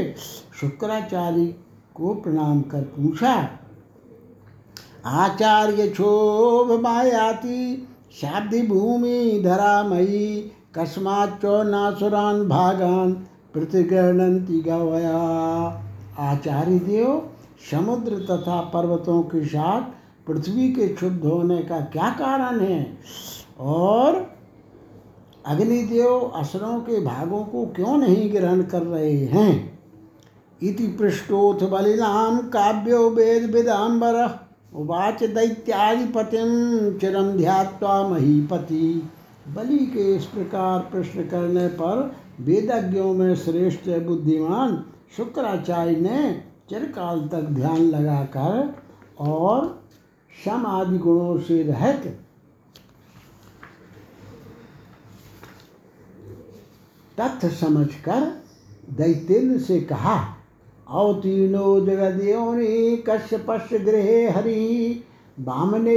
शुक्राचार्य को प्रणाम कर पूछा, आचार्य क्षोभ मायाति, शाब्दी भूमि धरा मई कस्माच्च नासुरान भागान प्रतिगणंती गवया। आचार्य देव समुद्र तथा पर्वतों के साथ पृथ्वी के क्षुब्ध होने का क्या कारण है? और अग्निदेव असुरों के भागों को क्यों नहीं ग्रहण कर रहे हैं? इति पृष्ठोथ बलिनाम काव्यो वेद विदाम्बर उवाच दैत्याधिपतिम चिरम ध्यात्वा महीपति। बलि के इस प्रकार प्रश्न करने पर वेदज्ञों में श्रेष्ठ बुद्धिमान शुक्राचार्य ने चिरकाल तक ध्यान लगाकर और सम आदि गुणों से रहित तथ्य समझकर दैत्येन्द्र से कहा अवतीर्णो जगदयोनि कश्यपस्य गृहे हरि वामने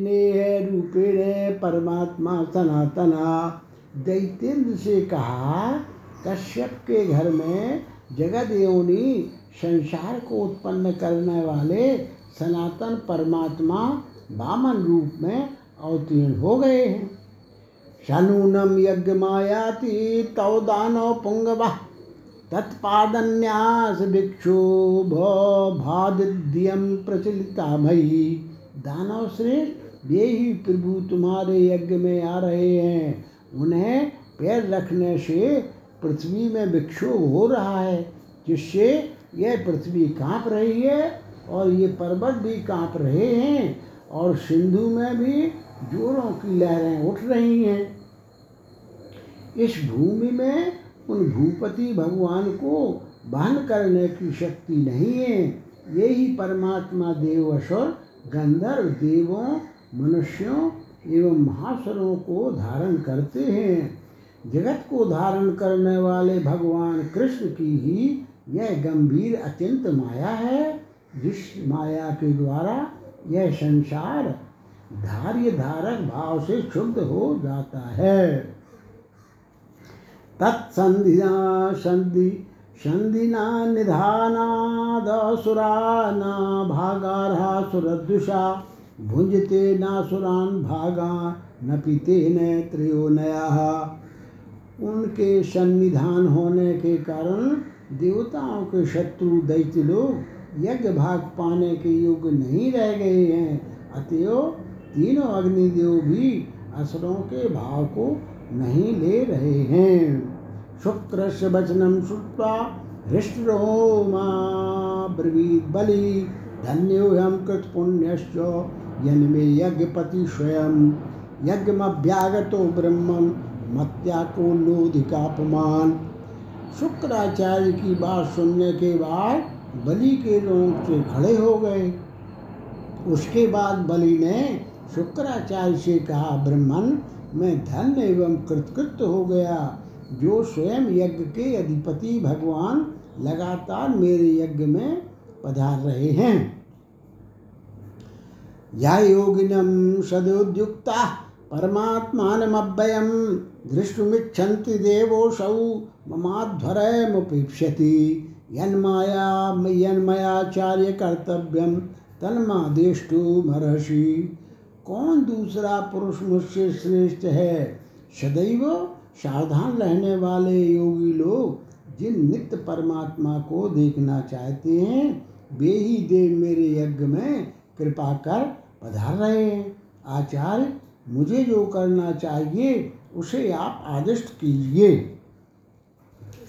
नेह रूपेण परमात्मा सनातना। दैत्येन्द्र से कहा, कश्यप के घर में जगत योनि संसार को उत्पन्न करने वाले सनातन परमात्मा वामन रूप में अवतीर्ण हो गए हैं। शनूनम यज्ञ मायाति तव दानव पुंगव तत्पादन्यास भिक्षुभ भादिद्यम प्रचलिता मयी दानव श्रेष्ठ ये ही प्रभु तुम्हारे यज्ञ में आ रहे हैं। उन्हें पैर रखने से पृथ्वी में विक्षोभ हो रहा है, जिससे यह पृथ्वी काँप रही है और ये पर्वत भी काँप रहे हैं और सिंधु में भी जोरों की लहरें उठ रही हैं। इस भूमि में उन भूपति भगवान को बहन करने की शक्ति नहीं है। यही परमात्मा देव असुर गंधर्व देवों, मनुष्यों एवं महासुरों को धारण करते हैं। जगत को धारण करने वाले भगवान कृष्ण की ही यह गंभीर अत्यंत माया है, जिस माया के द्वारा यह संसार धार्य धारक भाव से शुद्ध हो जाता है। तत्संधिना संधि, संधिना निधानादसुरा न भागारहा सुरदुषा भुंजते नासुरान भागा न पीते न त्रयोनया उनके सन्निधान होने के कारण देवताओं के शत्रु दैत्य लोग यज्ञ भाग पाने के योग्य नहीं रह गए हैं। अतएव तीनों अग्निदेव भी असुरों के भाव को नहीं ले रहे हैं। शुक्र से वचनम श्रुत्वा हृष्टरोमा ब्रवीत बलि धन्योहम कृत पुण्यश्च यज्ञपति स्वयं। यज्ञमभ्यागतो ब्रह्मम मत्या को लोधिकापमान शुक्राचार्य की बात सुनने के बाद बलि के लोग से खड़े हो गए। उसके बाद बलि ने शुक्राचार्य से कहा, ब्रह्मन, मैं धन एवं कृतकृत हो गया, जो स्वयं यज्ञ के अधिपति भगवान लगातार मेरे यज्ञ में पधार रहे हैं। या योगिनम सदोद्युक्ता परमात्मानमव्ययम दृष्टुमिच्छन्ति देवोऽसौ ममाध्वरमुपेक्ष्यति। यन्माया यन्मयाचार्य कर्तव्यम तन्मादेष्टुमर्हसि कौन दूसरा पुरुष मुझसे श्रेष्ठ है? सदैव सावधान रहने वाले योगी लोग, जिन नित्य परमात्मा को देखना चाहते हैं, वे ही देव मेरे यज्ञ में कृपा कर पधार रहे हैं। आचार्य, मुझे जो करना चाहिए उसे आप आदिष्ट कीजिए।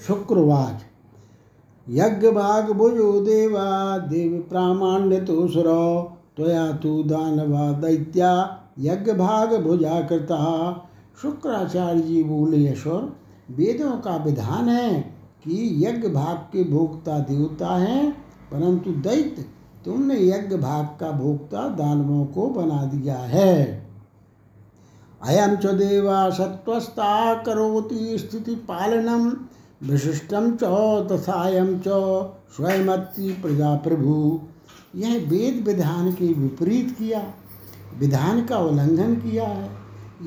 शुक्रवाच। यज्ञ भाग भुजो देवा, देव प्रामाण्य तो सुर, त्वया तो दानवा दैत्या यज्ञ भाग भुजा कृता। शुक्राचार्य जी बोले, यशोर, वेदों का विधान है कि यज्ञ भाग के भोक्ता देवता हैं, परंतु दैत्य, तुमने यज्ञ भाग का भोक्ता दानवों को बना दिया है। अयम च देवा सत्वस्ता करोति स्थिति पालनम विशिष्टम च तथायम च स्वयमति प्रजा प्रभु यह वेद विधान के विपरीत किया, विधान का उल्लंघन किया है।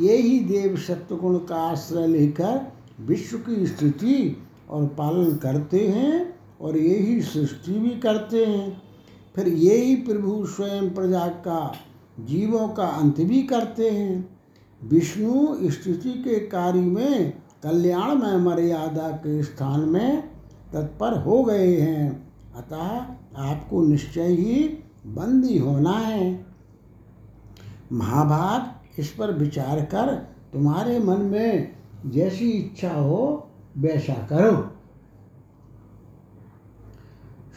यही देव सत्वगुण का आश्रय लेकर विश्व की स्थिति और पालन करते हैं और यही सृष्टि भी करते हैं। फिर यही प्रभु स्वयं प्रजा का, जीवों का अंत भी करते हैं। विष्णु स्थिति के कार्य में कल्याण में मर्यादा के स्थान में तत्पर हो गए हैं। अतः आपको निश्चय ही बंदी होना है। महाभाग, इस पर विचार कर तुम्हारे मन में जैसी इच्छा हो, वैसा करो।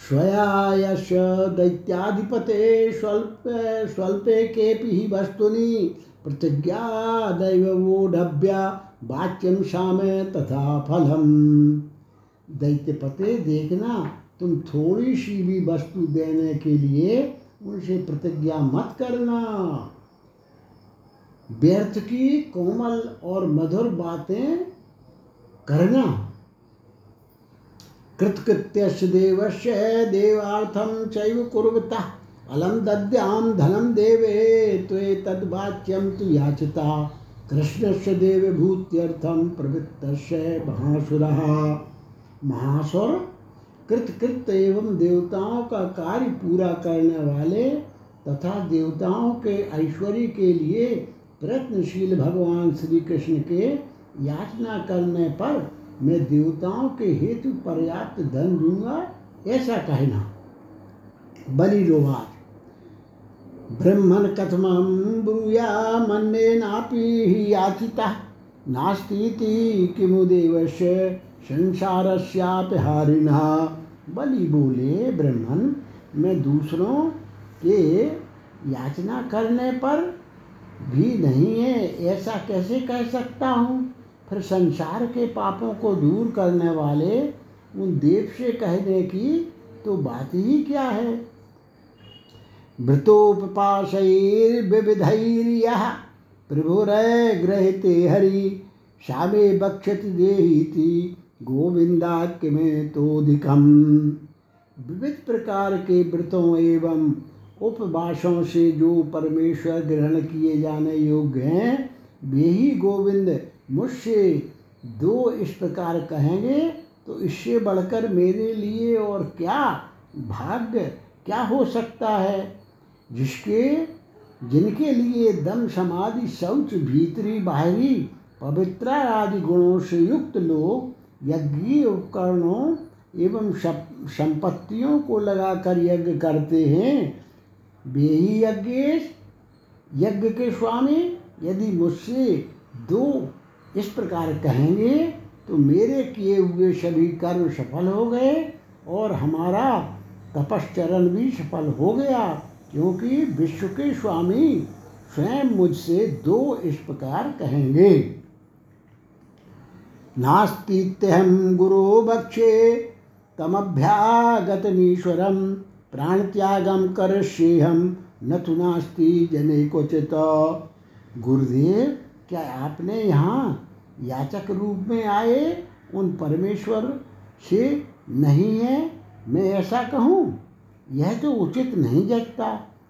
स्वयायश दैत्याधिपते स्वल्प, स्वल्पे ही वस्तुनि प्रतिज्ञा दैवोढभ्या वाच्यम शामे तथा फलम। दैत्यपते, देखना, तुम थोड़ी सी भी वस्तु देने के लिए उनसे प्रतिज्ञा मत करना। व्यर्थ की कोमल और मधुर बातें करना। कृतकृत्यस्य देवस्य देवार्थम चैव कुर्वता। अलम दद्याम धनम देवे, त्वे तद्वाच्यम तु याचिता। कृष्णस्य देव भूत्यर्थम प्रवृत्तस्य महासुरः। महासुर कृतकृत एवं देवताओं का कार्य पूरा करने वाले तथा देवताओं के ऐश्वर्य के लिए प्रयत्नशील भगवान श्री कृष्ण के याचना करने पर मैं देवताओं के हेतु पर्याप्त धन दूँगा, ऐसा कहना। बलि रोवाच। ब्रह्मण कथमं नापि हि याचिता। नास्तीति किमु देवस्य संसारस्यापि हारिणः। बलि बोले ब्रह्मन, मैं दूसरों के याचना करने पर भी नहीं है, ऐसा कैसे कह सकता हूँ? फिर संसार के पापों को दूर करने वाले उन देव से कहने की तो बात ही क्या है? भृतोपपाशैर्विविधैर्यः प्रभुरय ग्रहते हरि, श्यामे बक्षत देहीति गोविंदाक्य में तोधिकम विविध प्रकार के व्रतों एवं उपवासों से जो परमेश्वर ग्रहण किए जाने योग्य हैं, वे ही गोविंद मुझसे दो इस प्रकार कहेंगे तो इससे बढ़कर मेरे लिए और क्या भाग्य, क्या हो सकता है? जिसके, जिनके लिए दम समाधि शौच भीतरी बाहरी पवित्र आदि गुणों से युक्त लोग यज्ञीय उपकरणों एवं संपत्तियों को लगाकर यज्ञ करते हैं। वे ही यज्ञ यज्ञ के स्वामी, यदि मुझसे दो इस प्रकार कहेंगे तो मेरे किए हुए सभी कर्म सफल हो गए और हमारा तपश्चरण भी सफल हो गया। क्योंकि विश्व के स्वामी स्वयं मुझसे दो इस प्रकार कहेंगे। नास्तीत्यहम गुरु बक्षे तमभ्यागतमीश्वरम प्राण त्यागम कर न तो नास्ती जने क्वचित। गुरुदेव, क्या आपने यहाँ याचक रूप में आए? उन परमेश्वर से नहीं है, मैं ऐसा कहूँ? यह तो उचित नहीं जगता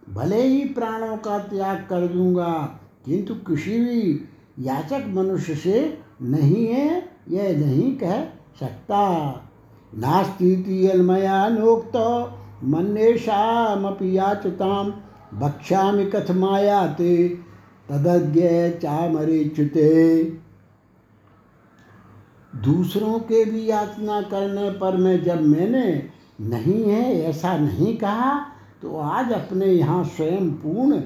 भले ही प्राणों का त्याग कर दूँगा, किंतु किसी भी याचक मनुष्य से नहीं है, यह नहीं कह सकता। नास्ती अन्मया नोक्त, मन्येषामपि याचताम, भक्ष्यामि कथमायाते तदज्ञ चामरेच्युते। दूसरों के भी याचना करने पर मैं, जब मैंने नहीं है, ऐसा नहीं कहा तो आज अपने यहाँ स्वयं पूर्ण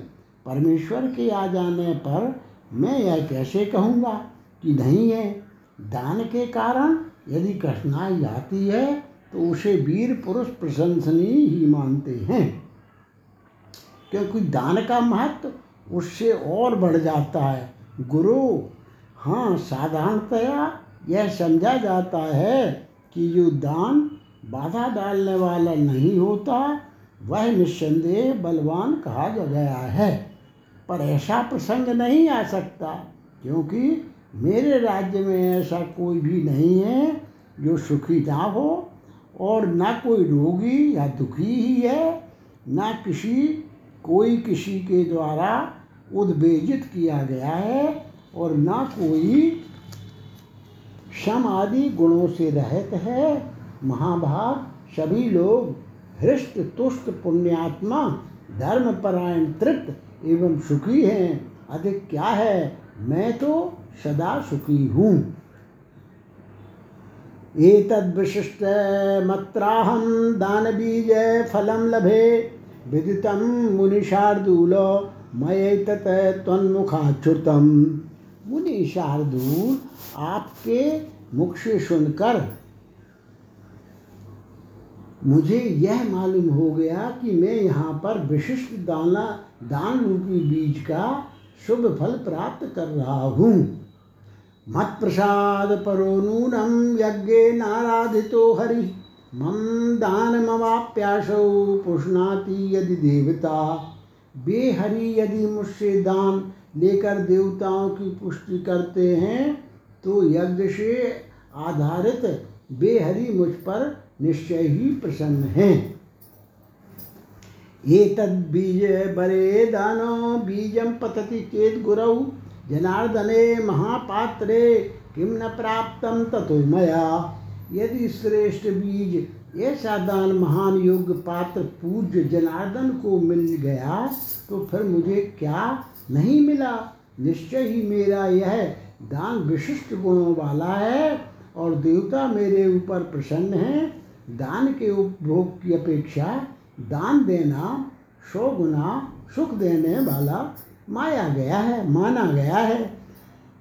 परमेश्वर के आ जाने पर मैं यह कैसे कहूँगा कि नहीं है? दान के कारण यदि कठिनाई आती है तो उसे वीर पुरुष प्रशंसनीय ही मानते हैं। क्योंकि दान का महत्व उससे और बढ़ जाता है। गुरु हाँ साधारणतया यह समझा जाता है कि जो दान बाधा डालने वाला नहीं होता। वह निस्संदेह बलवान कहा गया है। पर ऐसा प्रसंग नहीं आ सकता, क्योंकि मेरे राज्य में ऐसा कोई भी नहीं है जो सुखी ना हो, और ना कोई रोगी या दुखी ही है, ना किसी, कोई किसी के द्वारा उद्वेजित किया गया है, और ना कोई सम आदि गुणों से रहित है। महाभाग, सभी लोग, हृष्ट, तुष्ट, पुण्यात्मा, धर्मपरायण, तृप्त एवं सुखी हैं। अधिक क्या है? मैं तो सदा सुखी हूँ। एतद्विशिष्ट दान बीज फलम लभे। विदितम मुनिशार्दूल मय तन्मुखाच्युतम मुनि शार्दूल आपके मुख से सुनकर मुझे यह मालूम हो गया कि मैं यहाँ पर विशिष्ट दाना, दान रूपी बीज का शुभ फल प्राप्त कर रहा हूँ। मत प्रसाद परो नूनम यज्ञ नाराधितो हरि। मम दान मवाप्यासो पुष्णाति यदि देवता। बेहरि यदि मुझसे दान लेकर देवताओं की पुष्टि करते हैं तो यज्ञ से आधारित बेहरी मुझ पर निश्चय ही प्रसन्न हैं। ये तद बीज बरे दानो बीजम पतति चेत गुरौ, जनार्दने महापात्रे किम न प्राप्तम ततो मया। यदि श्रेष्ठ बीज, ऐसा दान महान योग्य पात्र पूज्य जनार्दन को मिल गया तो फिर मुझे क्या नहीं मिला? निश्चय ही मेरा यह दान विशिष्ट गुणों वाला है, और देवता मेरे ऊपर प्रसन्न हैं। दान के उपभोग की अपेक्षा दान देना सौ गुना सुख देने वाला माया गया है, माना गया है।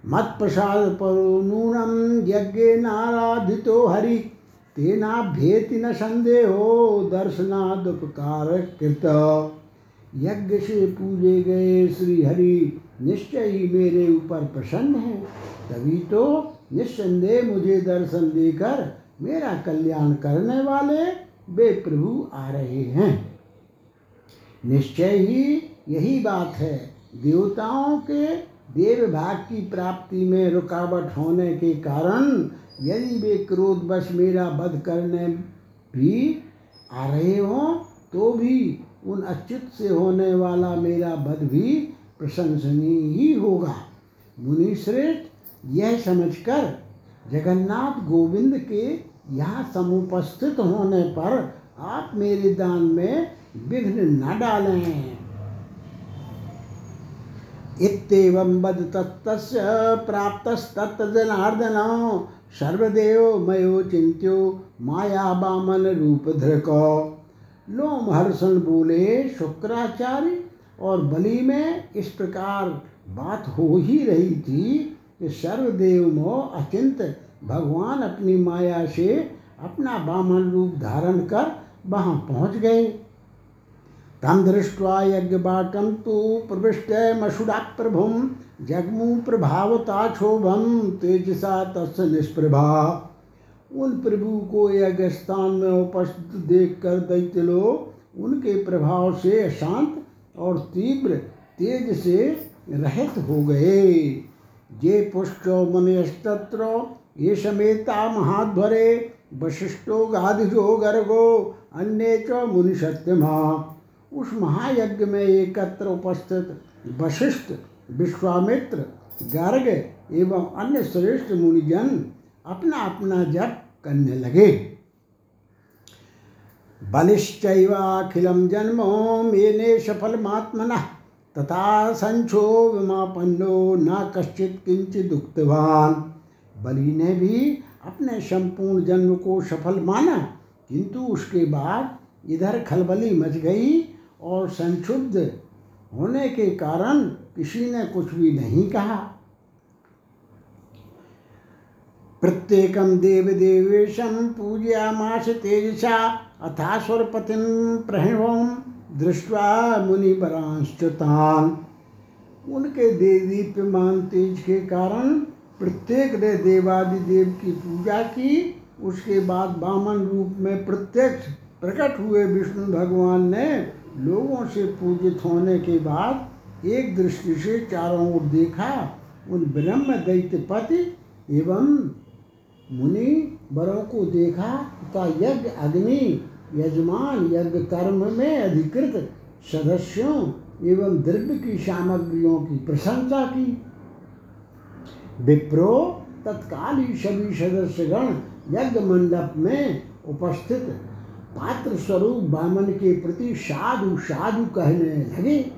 मत प्रसाद परो नूनम यज्ञ नाराधितो हरि तेनाभ्येति न संदेहो दर्शनादुपकार कृत यज्ञ से पूजे गए श्री हरि निश्चय ही मेरे ऊपर प्रसन्न है। तभी तो निस्संदेह मुझे दर्शन देकर मेरा कल्याण करने वाले वे प्रभु आ रहे हैं। निश्चय ही यही बात है, देवताओं के देव भाग की प्राप्ति में रुकावट होने के कारण यदि वे क्रोधवश मेरा वध करने भी आ रहे हों तो भी उन अच्युत से होने वाला मेरा वध भी प्रशंसनीय ही होगा। मुनिश्रेष्ठ, यह समझकर जगन्नाथ गोविंद के यहाँ समुपस्थित होने पर आप मेरे दान में विघ्न न डालें। इत्येवं वद तत्तस्य प्राप्तस्तत्तजनार्दन सर्वदेव मयो चिंत्यो माया बामन रूप धृक। लोम हर्षण बोले, शुक्राचार्य, और बलि में इस प्रकार बात हो ही रही थी कि सर्वदेव मोह अचिंत भगवान अपनी माया से अपना बामन रूप धारण कर वहाँ पहुँच गए। तम दृष्ट्वा यज्ञबाटम तो प्रविष्टमशुड़ा प्रभुम जगमु प्रभावता क्षोभम तेजसा तस् निष्प्रभा। उन प्रभु को यज्ञ स्थान में उपस्थित देख कर दैत्य लोग उनके प्रभाव से अशांत और तीव्र तेज से रहित हो गए। जे पुष्ट मुनिस्तत्र ये समेता महाध्वरे वशिष्ठो गाधिजो गर्गो, अन्य च मुनि सत्यमा उस महायज्ञ में एकत्र उपस्थित वशिष्ठ, विश्वामित्र, गर्ग एवं अन्य श्रेष्ठ मुनिजन अपना अपना जप करने लगे। बलिश्चैवाखिलं जन्म मेने सफलमात्मन, तथा संक्षो विमापन्नो न कश्चित किंचित उक्तवान बलि ने भी अपने संपूर्ण जन्म को सफल माना, किंतु उसके बाद इधर खलबली मच गई और संक्षुब्ध होने के कारण किसी ने कुछ भी नहीं कहा। प्रत्येकम देव देवेशम पूजयामास तेजसा अथास्वरपतिम प्रणवम दृष्टवा मुनिवरांश्चतान उनके देदीप्यमान तेज के कारण प्रत्येक ने देवादिदेव की पूजा की। उसके बाद बामन रूप में प्रत्यक्ष प्रकट हुए विष्णु भगवान ने लोगों से पूजित होने के बाद एक दृष्टि से चारों ओर देखा। उन ब्रह्म दैत्यपति एवं मुनि बरों को देखा तथा यज्ञ अग्नि, यजमान यज्ञ कर्म में अधिकृत सदस्यों एवं द्रव्य की सामग्रियों की प्रशंसा की। विप्रो तत्काल सभी सदस्यगण यज्ञ मंडप में उपस्थित। पात्र स्वरूप बामन के प्रति साधु साधु कहने लगे।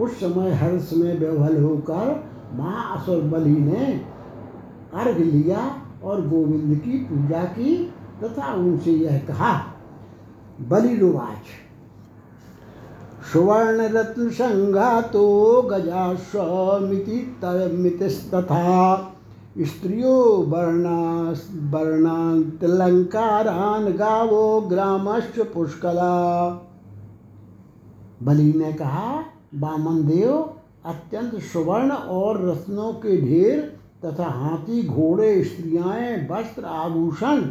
उस समय हर्ष में व्यवहल होकर महाअसुर बलि ने अर्घ लिया और गोविंद की पूजा की तथा उनसे यह कहा बलिरुवाच सुवर्ण रत्न संघातो गजास्वमिति मितिस्तथा स्त्रियो वर्णा वर्णांतलंकारान गावो ग्रामश्च पुष्कला। बलि ने कहा, बामन देव, अत्यंत सुवर्ण और रत्नों के ढेर तथा हाथी घोड़े, स्त्रियाएँ, वस्त्र, आभूषण,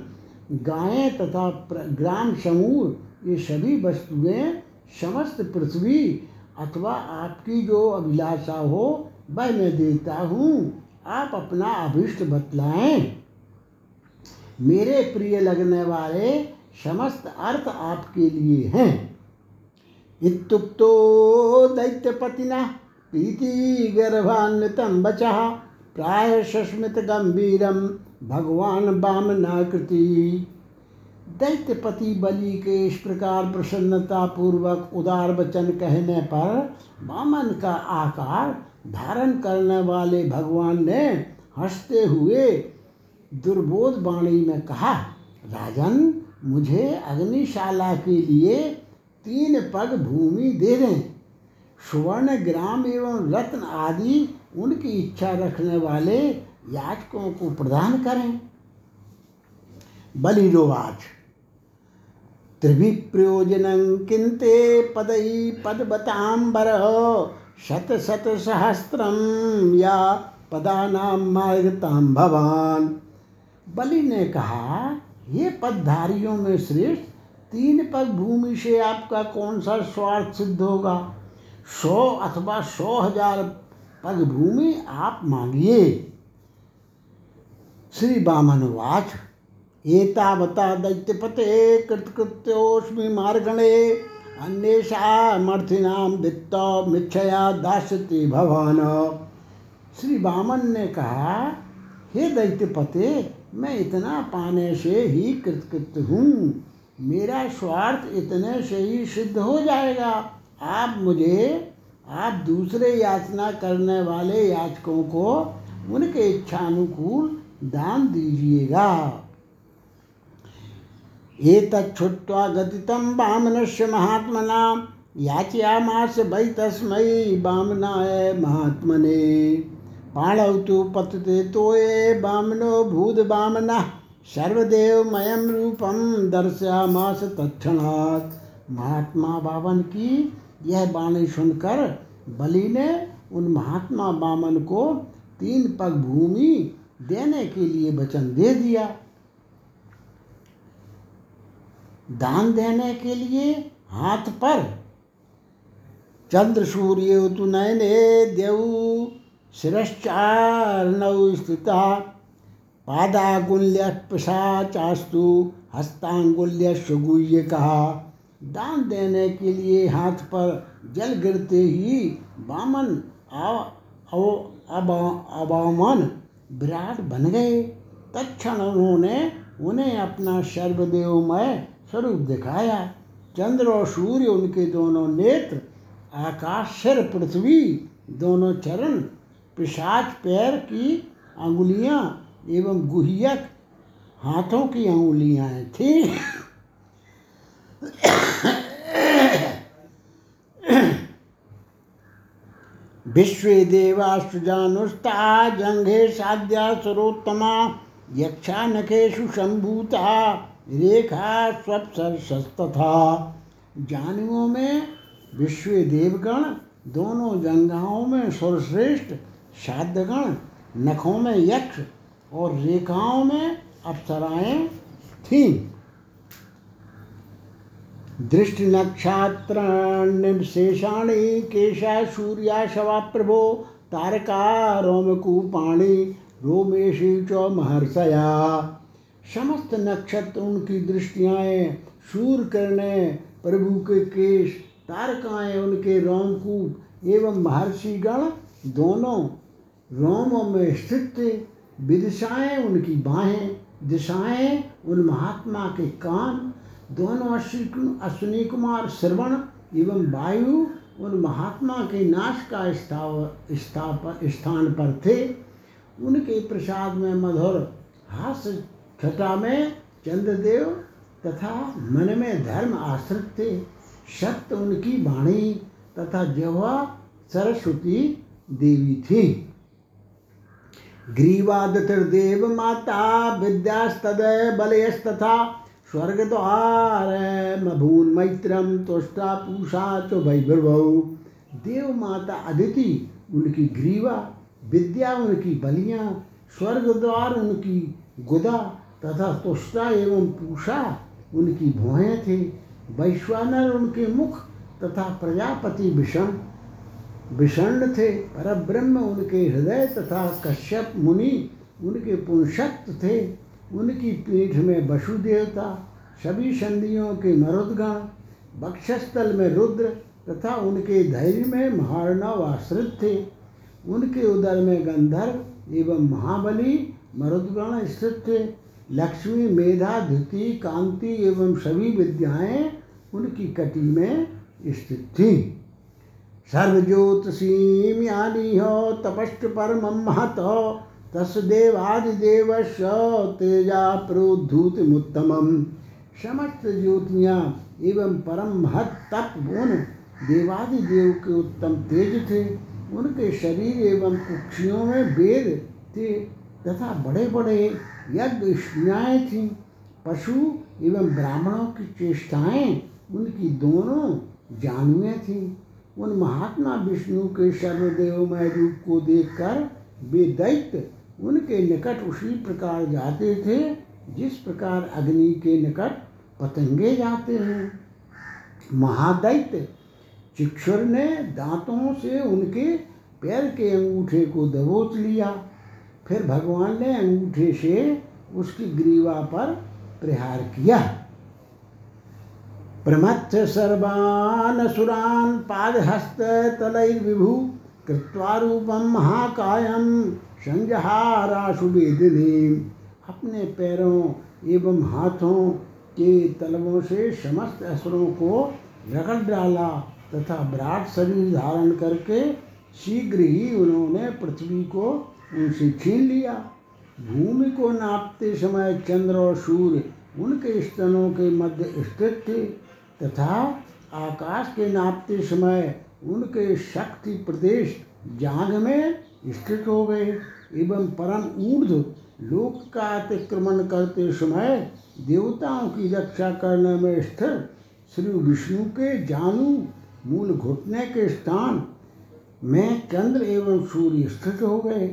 गायें तथा ग्राम समूह, ये सभी वस्तुएँ समस्त पृथ्वी अथवा आपकी जो अभिलाषा हो वह मैं देता हूँ। आप अपना अभिष्ट बतलाएँ। मेरे प्रिय लगने वाले, समस्त अर्थ आपके लिए हैं। इत्युक्तो दैत्यपतिना, प्रीति गर्भान्वितम बचा प्राय सस्मित गंभीरम भगवान बामनाकृति दैत्यपति बलि के इस प्रकार प्रसन्नता पूर्वक उदार वचन कहने पर वामन का आकार धारण करने वाले भगवान ने हँसते हुए दुर्बोध वाणी में कहा, राजन, मुझे अग्निशाला के लिए तीन पग भूमि दे दें। सुवर्ण, ग्राम एवं रत्न आदि उनकी इच्छा रखने वाले याचकों को प्रदान करें। बलिरोवाच त्रिभिप्रयोजनं किन्ते पदै पदबताम्बर शत शत सहस्त्रम या पदानां मार्गताम भवान। बलि ने कहा, ये पदधारियों में श्रेष्ठ तीन पग भूमि से आपका कौन सा स्वार्थ सिद्ध होगा? सौ अथवा सौ हज़ार पग भूमि आप मांगिए। श्री बामन वाच एतावता दैत्यपते कृतकृत्योस्मि मार्गणे। अन्येषामर्थिनां वित्त मिच्छया दास्यति भवान। श्री बामन ने कहा, हे दैत्यपते, मैं इतना पाने से ही कृतकृत हूँ। मेरा स्वार्थ इतने से ही सिद्ध हो जाएगा। आप मुझे, आप दूसरे याचना करने वाले याचकों को उनके इच्छानुकूल दान दीजिएगा। एतच्छुत्वा गतितं वामनस्य महात्मना याचयामास वै तस्मै वामनाय महात्मने। पाणौ तु पतते तो ये तोये वामनो भूतवामनः सर्वदेवमयं रूपं दर्शयामास तत्क्षणात्। महात्मा बावन की यह वाणी सुनकर बलि ने उन महात्मा बामन को तीन पग भूमि देने के लिए वचन दे दिया। दान देने के लिए हाथ पर। चंद्र, सूर्य तु नयने देव शिरश्चारणौ पादांगुल्य पिशाचास्तु, हस्तांगुल्य सुगुह्य कहा दान देने के लिए हाथ पर जल गिरते ही बामन अबामन विराट बन गए। तत्क्षण उन्होंने उन्हें अपना सर्वदेवमय स्वरूप दिखाया। चंद्र और सूर्य, उनके दोनों नेत्र, आकाश, सिर, पृथ्वी, दोनों चरण, पिशाच, पैर की अंगुलियाँ एवं गुहियक हाथों की अंगुलियाँ थी। विश्व देवासुजानुष्टा जंघे साध्या सरोत्तमा यक्षा नखेशु संभूता रेखा स्वप्सरस्तथा जानुओं में विश्व देवगण, दोनों जंगाओं में सर्वश्रेष्ठ साध्यगण नखों में यक्ष और रेखाओं में अप्सराएँ थीं। दृष्टि नक्षत्राण्यशेषाणी केशा, सूर्या, शवा, प्रभो, तारका, रोमकूपाणी रोमेशी च महर्षया। समस्त नक्षत्र उनकी दृष्टियाएँ सूर्य किरणें प्रभु के केश, तारकाएँ उनके रोमकूप एवं महर्षि गण दोनों रोमों में स्थित थे। विदिशाएँ उनकी बाहें, दिशाएँ उन महात्मा के कान, दोनों अश्विन अश्विनी कुमार, श्रवण एवं वायु उन महात्मा के नाश का स्थान पर थे। उनके प्रसाद में मधुर हास्य छठा में चंद्रदेव तथा मन में धर्म आश्रित थे। सत्य उनकी वाणी तथा जवा सरस्वती देवी थी। ग्रीवादतिर्देव माता विद्यास्तदय बलयस्तथा स्वर्ग द्वार मभून मैत्रम तुष्टा पूषा च वैभव। देव माता अदिति उनकी ग्रीवा, विद्या उनकी बलियाँ स्वर्ग द्वार उनकी गुदा तथा तुष्टा एवं पूषा उनकी भौहें थे। वैश्वानर उनके मुख तथा प्रजापति विषण विषण थे। पर ब्रह्म उनके हृदय तथा कश्यप मुनि उनके पुंशक्त थे। उनकी पीठ में वसुदेवता, सभी संधियों के मरुदगण बक्षस्थल में रुद्र तथा उनके धैर्य में महार्णव आश्रित थे। उनके उदर में गंधर्व एवं महाबली मरुदगण स्थित थे। लक्ष्मी, मेधा, धृति, कांति एवं सभी विद्याएँ उनकी कटी में स्थित थी। सर्वज्योतिषीम यानी हो तपस्व परम महत हो तस्देवादिदेव तेजा प्रोद्धूतमुत्तम समस्त ज्योतियाँ एवं परम महत तप उन देवादिदेव के उत्तम तेज थे। उनके शरीर एवं कुक्षियों में वेद थे तथा बड़े बड़े यज्ञ स्त्रियाएँ थीं पशु एवं ब्राह्मणों की चेष्टाएँ उनकी दोनों जानुएँ थीं। उन महात्मा विष्णु के सर्वदेवमय रूप को देखकर वे दैत्य उनके निकट उसी प्रकार जाते थे, जिस प्रकार अग्नि के निकट पतंगे जाते हैं। महादैत्य चिक्षुर ने दांतों से उनके पैर के अंगूठे को दबोच लिया। फिर भगवान ने अंगूठे से उसकी ग्रीवा पर प्रहार किया। प्रमथ्य सर्वान् असुरान् पादहस्ततलैर्विभु कृत्वा रूपं महाकायं संजहाराशु वेदिनी। अपने पैरों एवं हाथों के तलवों से समस्त असुरों को रगड़ डाला तथा विराट शरीर धारण करके शीघ्र ही उन्होंने पृथ्वी को उनसे छीन लिया। भूमि को नापते समय चंद्र और सूर्य उनके स्तनों के मध्य स्थित थे तथा आकाश के नापते समय उनके शक्ति प्रदेश जांग में स्थित हो गए। एवं परम ऊर्ध लोक का अतिक्रमण करते समय देवताओं की रक्षा करने में स्थिर श्री विष्णु के जानू मूल घुटने के स्थान में चंद्र एवं सूर्य स्थित हो गए।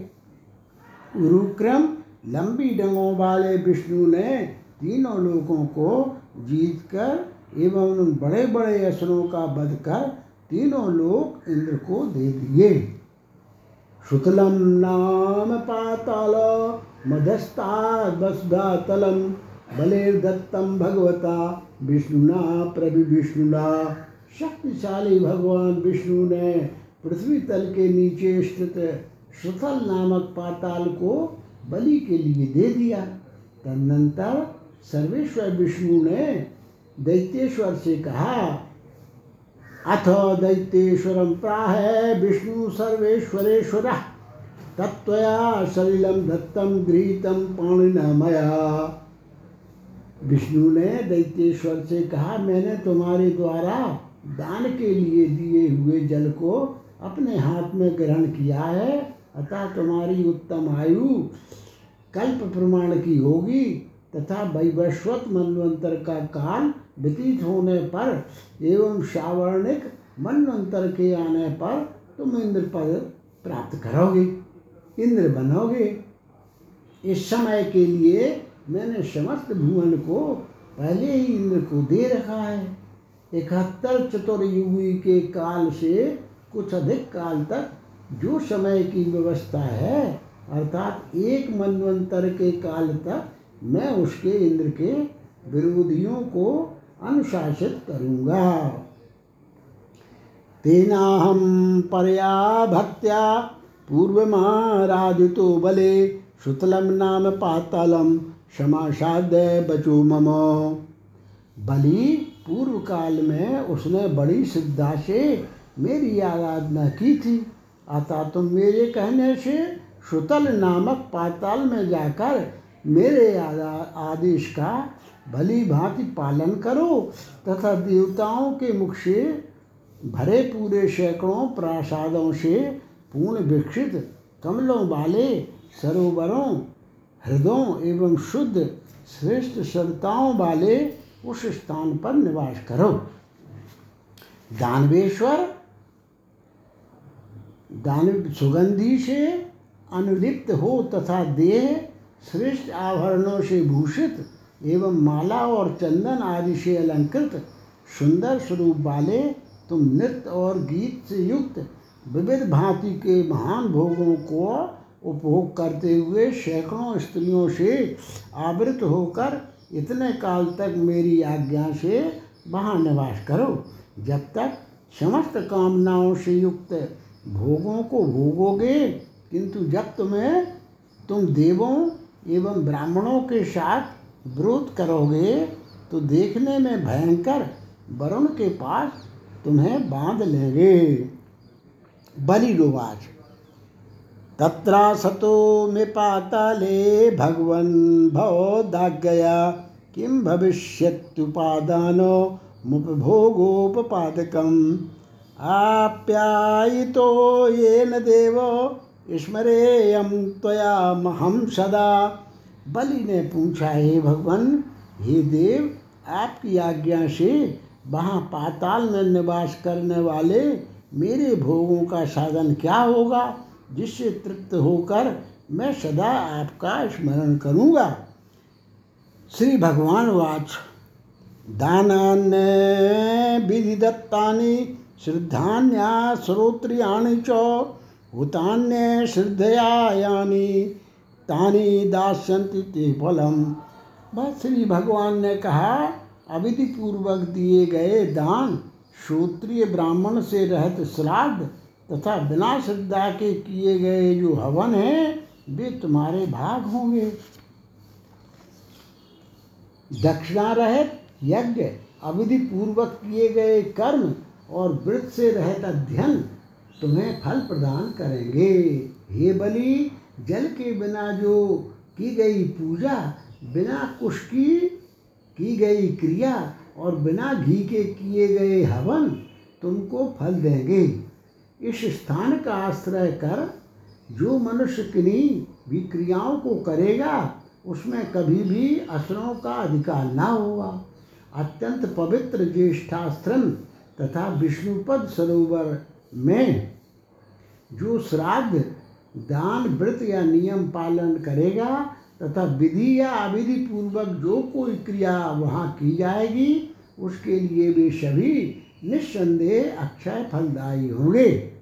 गुरुक्रम लंबी डंगों वाले विष्णु ने तीनों लोगों को जीतकर एवं उन बड़े बड़े असुरों का वध कर तीनों लोग इंद्र को दे दिए। शुक्लम नाम पाताल मधस्तादस्धातलम बलिर्दत्तम भगवता, विष्णुना प्रभि विष्णुना शक्तिशाली भगवान विष्णु ने पृथ्वी तल के नीचे स्थित सुथल नामक पाताल को बलि के लिए दे दिया। तदनंतर सर्वेश्वर विष्णु ने दैत्येश्वर से कहा, अथ दैत्येश्वरम प्राह विष्णु सर्वेश्वरेश्वर तत्वया सलिलम दत्तम गृहीतम पाणिना मया विष्णु ने दैत्येश्वर से कहा, मैंने तुम्हारे द्वारा दान के लिए दिए हुए जल को अपने हाथ में ग्रहण किया है। अतः तुम्हारी उत्तम आयु कल्प प्रमाण की होगी तथा वैवस्वत मनवंतर का काल व्यतीत होने पर एवं सावर्णिक मनवंतर के आने पर तुम इंद्र पद प्राप्त करोगे, इंद्र बनोगे। इस समय के लिए मैंने समस्त भुवन को पहले ही इंद्र को दे रखा है। इकहत्तर चतुर्युगी के काल से कुछ अधिक काल तक जो समय की व्यवस्था है, अर्थात एक मनवंतर के काल तक मैं उसके इंद्र के विरोधियों को अनुशासित करूँगा। तेनाहम परया भक्त्या पूर्वमाराधितो बले शुतलम नाम पातालम समासाद बचो मम। बलि, पूर्व काल में उसने बड़ी श्रद्धा से मेरी आराधना की थी। अतः तुम मेरे कहने से सुतल नामक पाताल में जाकर मेरे आदेश का भली भांति पालन करो, तथा देवताओं के मुख से भरे पूरे सैकड़ों प्रासादों से पूर्ण विकसित कमलों वाले सरोवरों, हृदयों एवं शुद्ध श्रेष्ठ सरिताओं वाले उस स्थान पर निवास करो। दानवेश्वर दान सुगंधि से अनुलिप्त हो तथा देह श्रेष्ठ आभरणों से भूषित एवं माला और चंदन आदि से अलंकृत सुंदर स्वरूप वाले तुम नृत्य और गीत से युक्त विविध भांति के महान भोगों को उपभोग करते हुए सैकड़ों स्त्रियों से आवृत होकर इतने काल तक मेरी आज्ञा से वहाँ निवास करो। जब तक समस्त कामनाओं से युक्त भोगों को भोगोगे, किंतु जब तुम्हें तुम देवों एवं ब्राह्मणों के साथ विरोध करोगे तो देखने में भयंकर वरुण के पास तुम्हें बाँध लेंगे। बलिरोवाच तत्रा सतो मे पाताले भगवन् भवोदाज्ञया किं भविष्यत्युपादानो मुपभोगोपपादकं आप्यायितो येन देव स्मरेयम त्वया महम सदा। बलि ने पूछा, हे भगवान, हे देव, आपकी आज्ञा से वहाँ पाताल में निवास करने वाले मेरे भोगों का साधन क्या होगा, जिससे तृप्त होकर मैं सदा आपका स्मरण करूँगा? श्री भगवान वाच। दानान्य विधि दत्तानि श्रद्धान्या श्रोत्रियाणि च हुतान्य श्रद्धया यानि तानि दास्यन्ति ते फलम। बस श्री भगवान ने कहा अविधि पूर्वक दिए गए दान श्रोत्रिय ब्राह्मण से रहत श्राद्ध तथा बिना श्रद्धा के किए गए जो हवन हैं, वे तुम्हारे भाग होंगे। दक्षिणा रहित यज्ञ अविधि पूर्वक किए गए कर्म और व्रत से रहत अध्ययन तुम्हें फल प्रदान करेंगे। हे बलि, जल के बिना जो की गई पूजा, बिना कुश की की गई क्रिया और बिना घी के किए गए हवन तुमको फल देंगे। इस स्थान का आश्रय कर, जो मनुष्य किन्हीं भी क्रियाओं को करेगा, उसमें कभी भी असरों का अधिकार ना होगा। अत्यंत पवित्र ज्येष्ठाश्रम तथा विष्णुपद सरोवर में जो श्राद्ध, दान, व्रत या नियम पालन करेगा तथा विधि या अविधि पूर्वक जो कोई क्रिया वहाँ की जाएगी, उसके लिए वे सभी निस्संदेह अक्षय फलदायी होंगे।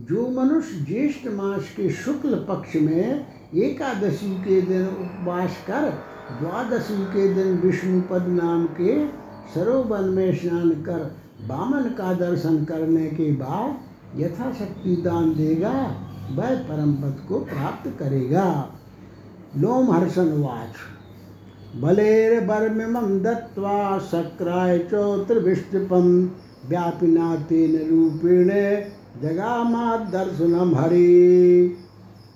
जो मनुष्य ज्येष्ठ मास के शुक्ल पक्ष में एकादशी के दिन उपवास कर द्वादशी के दिन विष्णुपद नाम के सरोवर में स्नान कर बामन का दर्शन करने के बाद यथाशक्ति दान देगा, वह परम पद को प्राप्त करेगा। लोमहर्षणवाच बलेर्बर्मिमं दत्त्वा शक्राय च त्रिविष्टपं व्यापिना तेन रूपेण जगामादर्शनम हरे।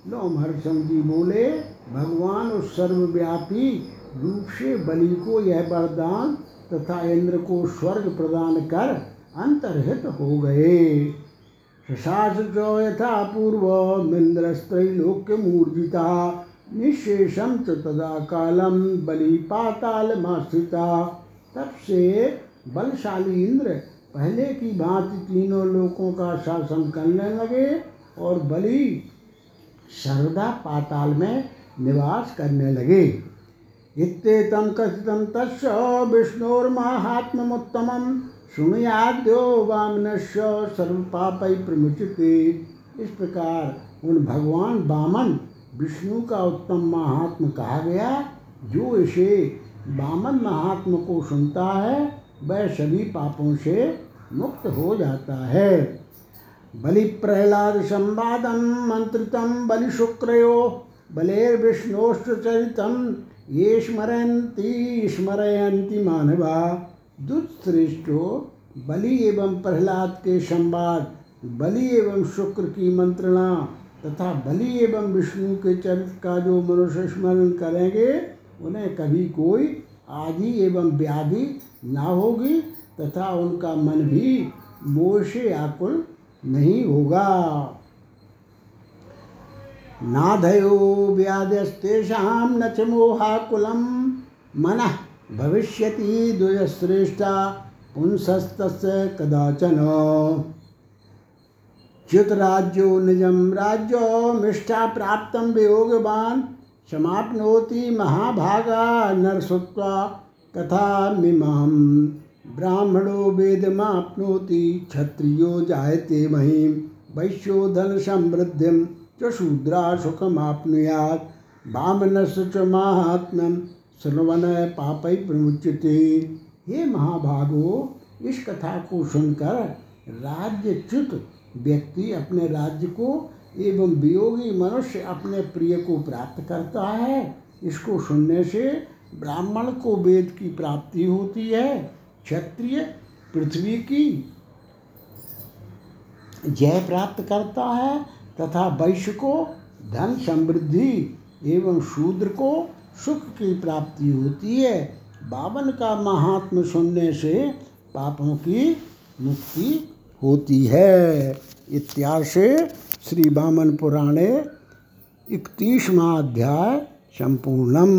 लोमहर्षण जी बोले, भगवान उस सर्वव्यापी रूप से बलि को यह वरदान तथा इंद्र को स्वर्ग प्रदान कर अंतर्हित हो गए। शशास यथा पूर्वमिन्द्रस्त्रैलोक्य मूर्जिता निशेषम च तदा कालम बलि पाताल मास्थिता तब से बलशाली इंद्र पहले की भांति तीनों लोकों का शासन करने लगे और बलि सर्वदा पाताल में निवास करने लगे। इत्येतं कथितं तस्य विष्णोर्माहात्म्यमुत्तमं शृणुयाद्यो वामनस्य सर्वपापै प्रमुचते। इस प्रकार उन भगवान वामन विष्णु का उत्तम महात्म कहा गया, जो इसे वामन महात्म को सुनता है, वह सभी पापों से मुक्त हो जाता है। बलि प्रहलाद संवादम मंत्रितम बलि शुक्रयो, बलेर्विष्णोश्च चरितम ये स्मरन्ति, स्मरयन्ति मानवा। दुष्श्रेष्ठो बलि एवं प्रहलाद के संवाद, बलि एवं शुक्र की मंत्रणा, तथा बलि एवं विष्णु के चरित्र का जो मनुष्य स्मरण करेंगे, उन्हें कभी कोई आदि एवं व्याधि ना होगी, तथा उनका मन भी मोह से आकुल नहीं होगा। नाधयो व्याधस्तेषां न च मोहाकुलं मनः भविष्यति द्वयश्रेष्ठा पुंसस्तस्य कदाचन। च्युतराज्यो निजं राज्यो मिष्ठा प्राप्तं वियोगवान्। समाप्नोति महाभागा नरसुत्वा कथामिमां। ब्राह्मणो वेदमाप्नोति क्षत्रियो जायते महीं। वैश्यो धनसमृद्धिं च शूद्रा सुखमाप्नुयात् वामनस्य च माहात्म्यं श्रवण पापै प्रमुच्यते। हे महाभागो इस कथा को सुनकर राज्यच्युत व्यक्ति अपने राज्य को एवं वियोगी मनुष्य अपने प्रिय को प्राप्त करता है। इसको सुनने से ब्राह्मण को वेद की प्राप्ति होती है। क्षत्रिय पृथ्वी की जय प्राप्त करता है। तथा वैश्य को, धन समृद्धि एवं शूद्र को सुख की प्राप्ति होती है। बावन का महात्म सुनने से पापों की मुक्ति होती है। इत्यादि से श्री वामन पुराणे इकतीसवा अध्याय संपूर्णम।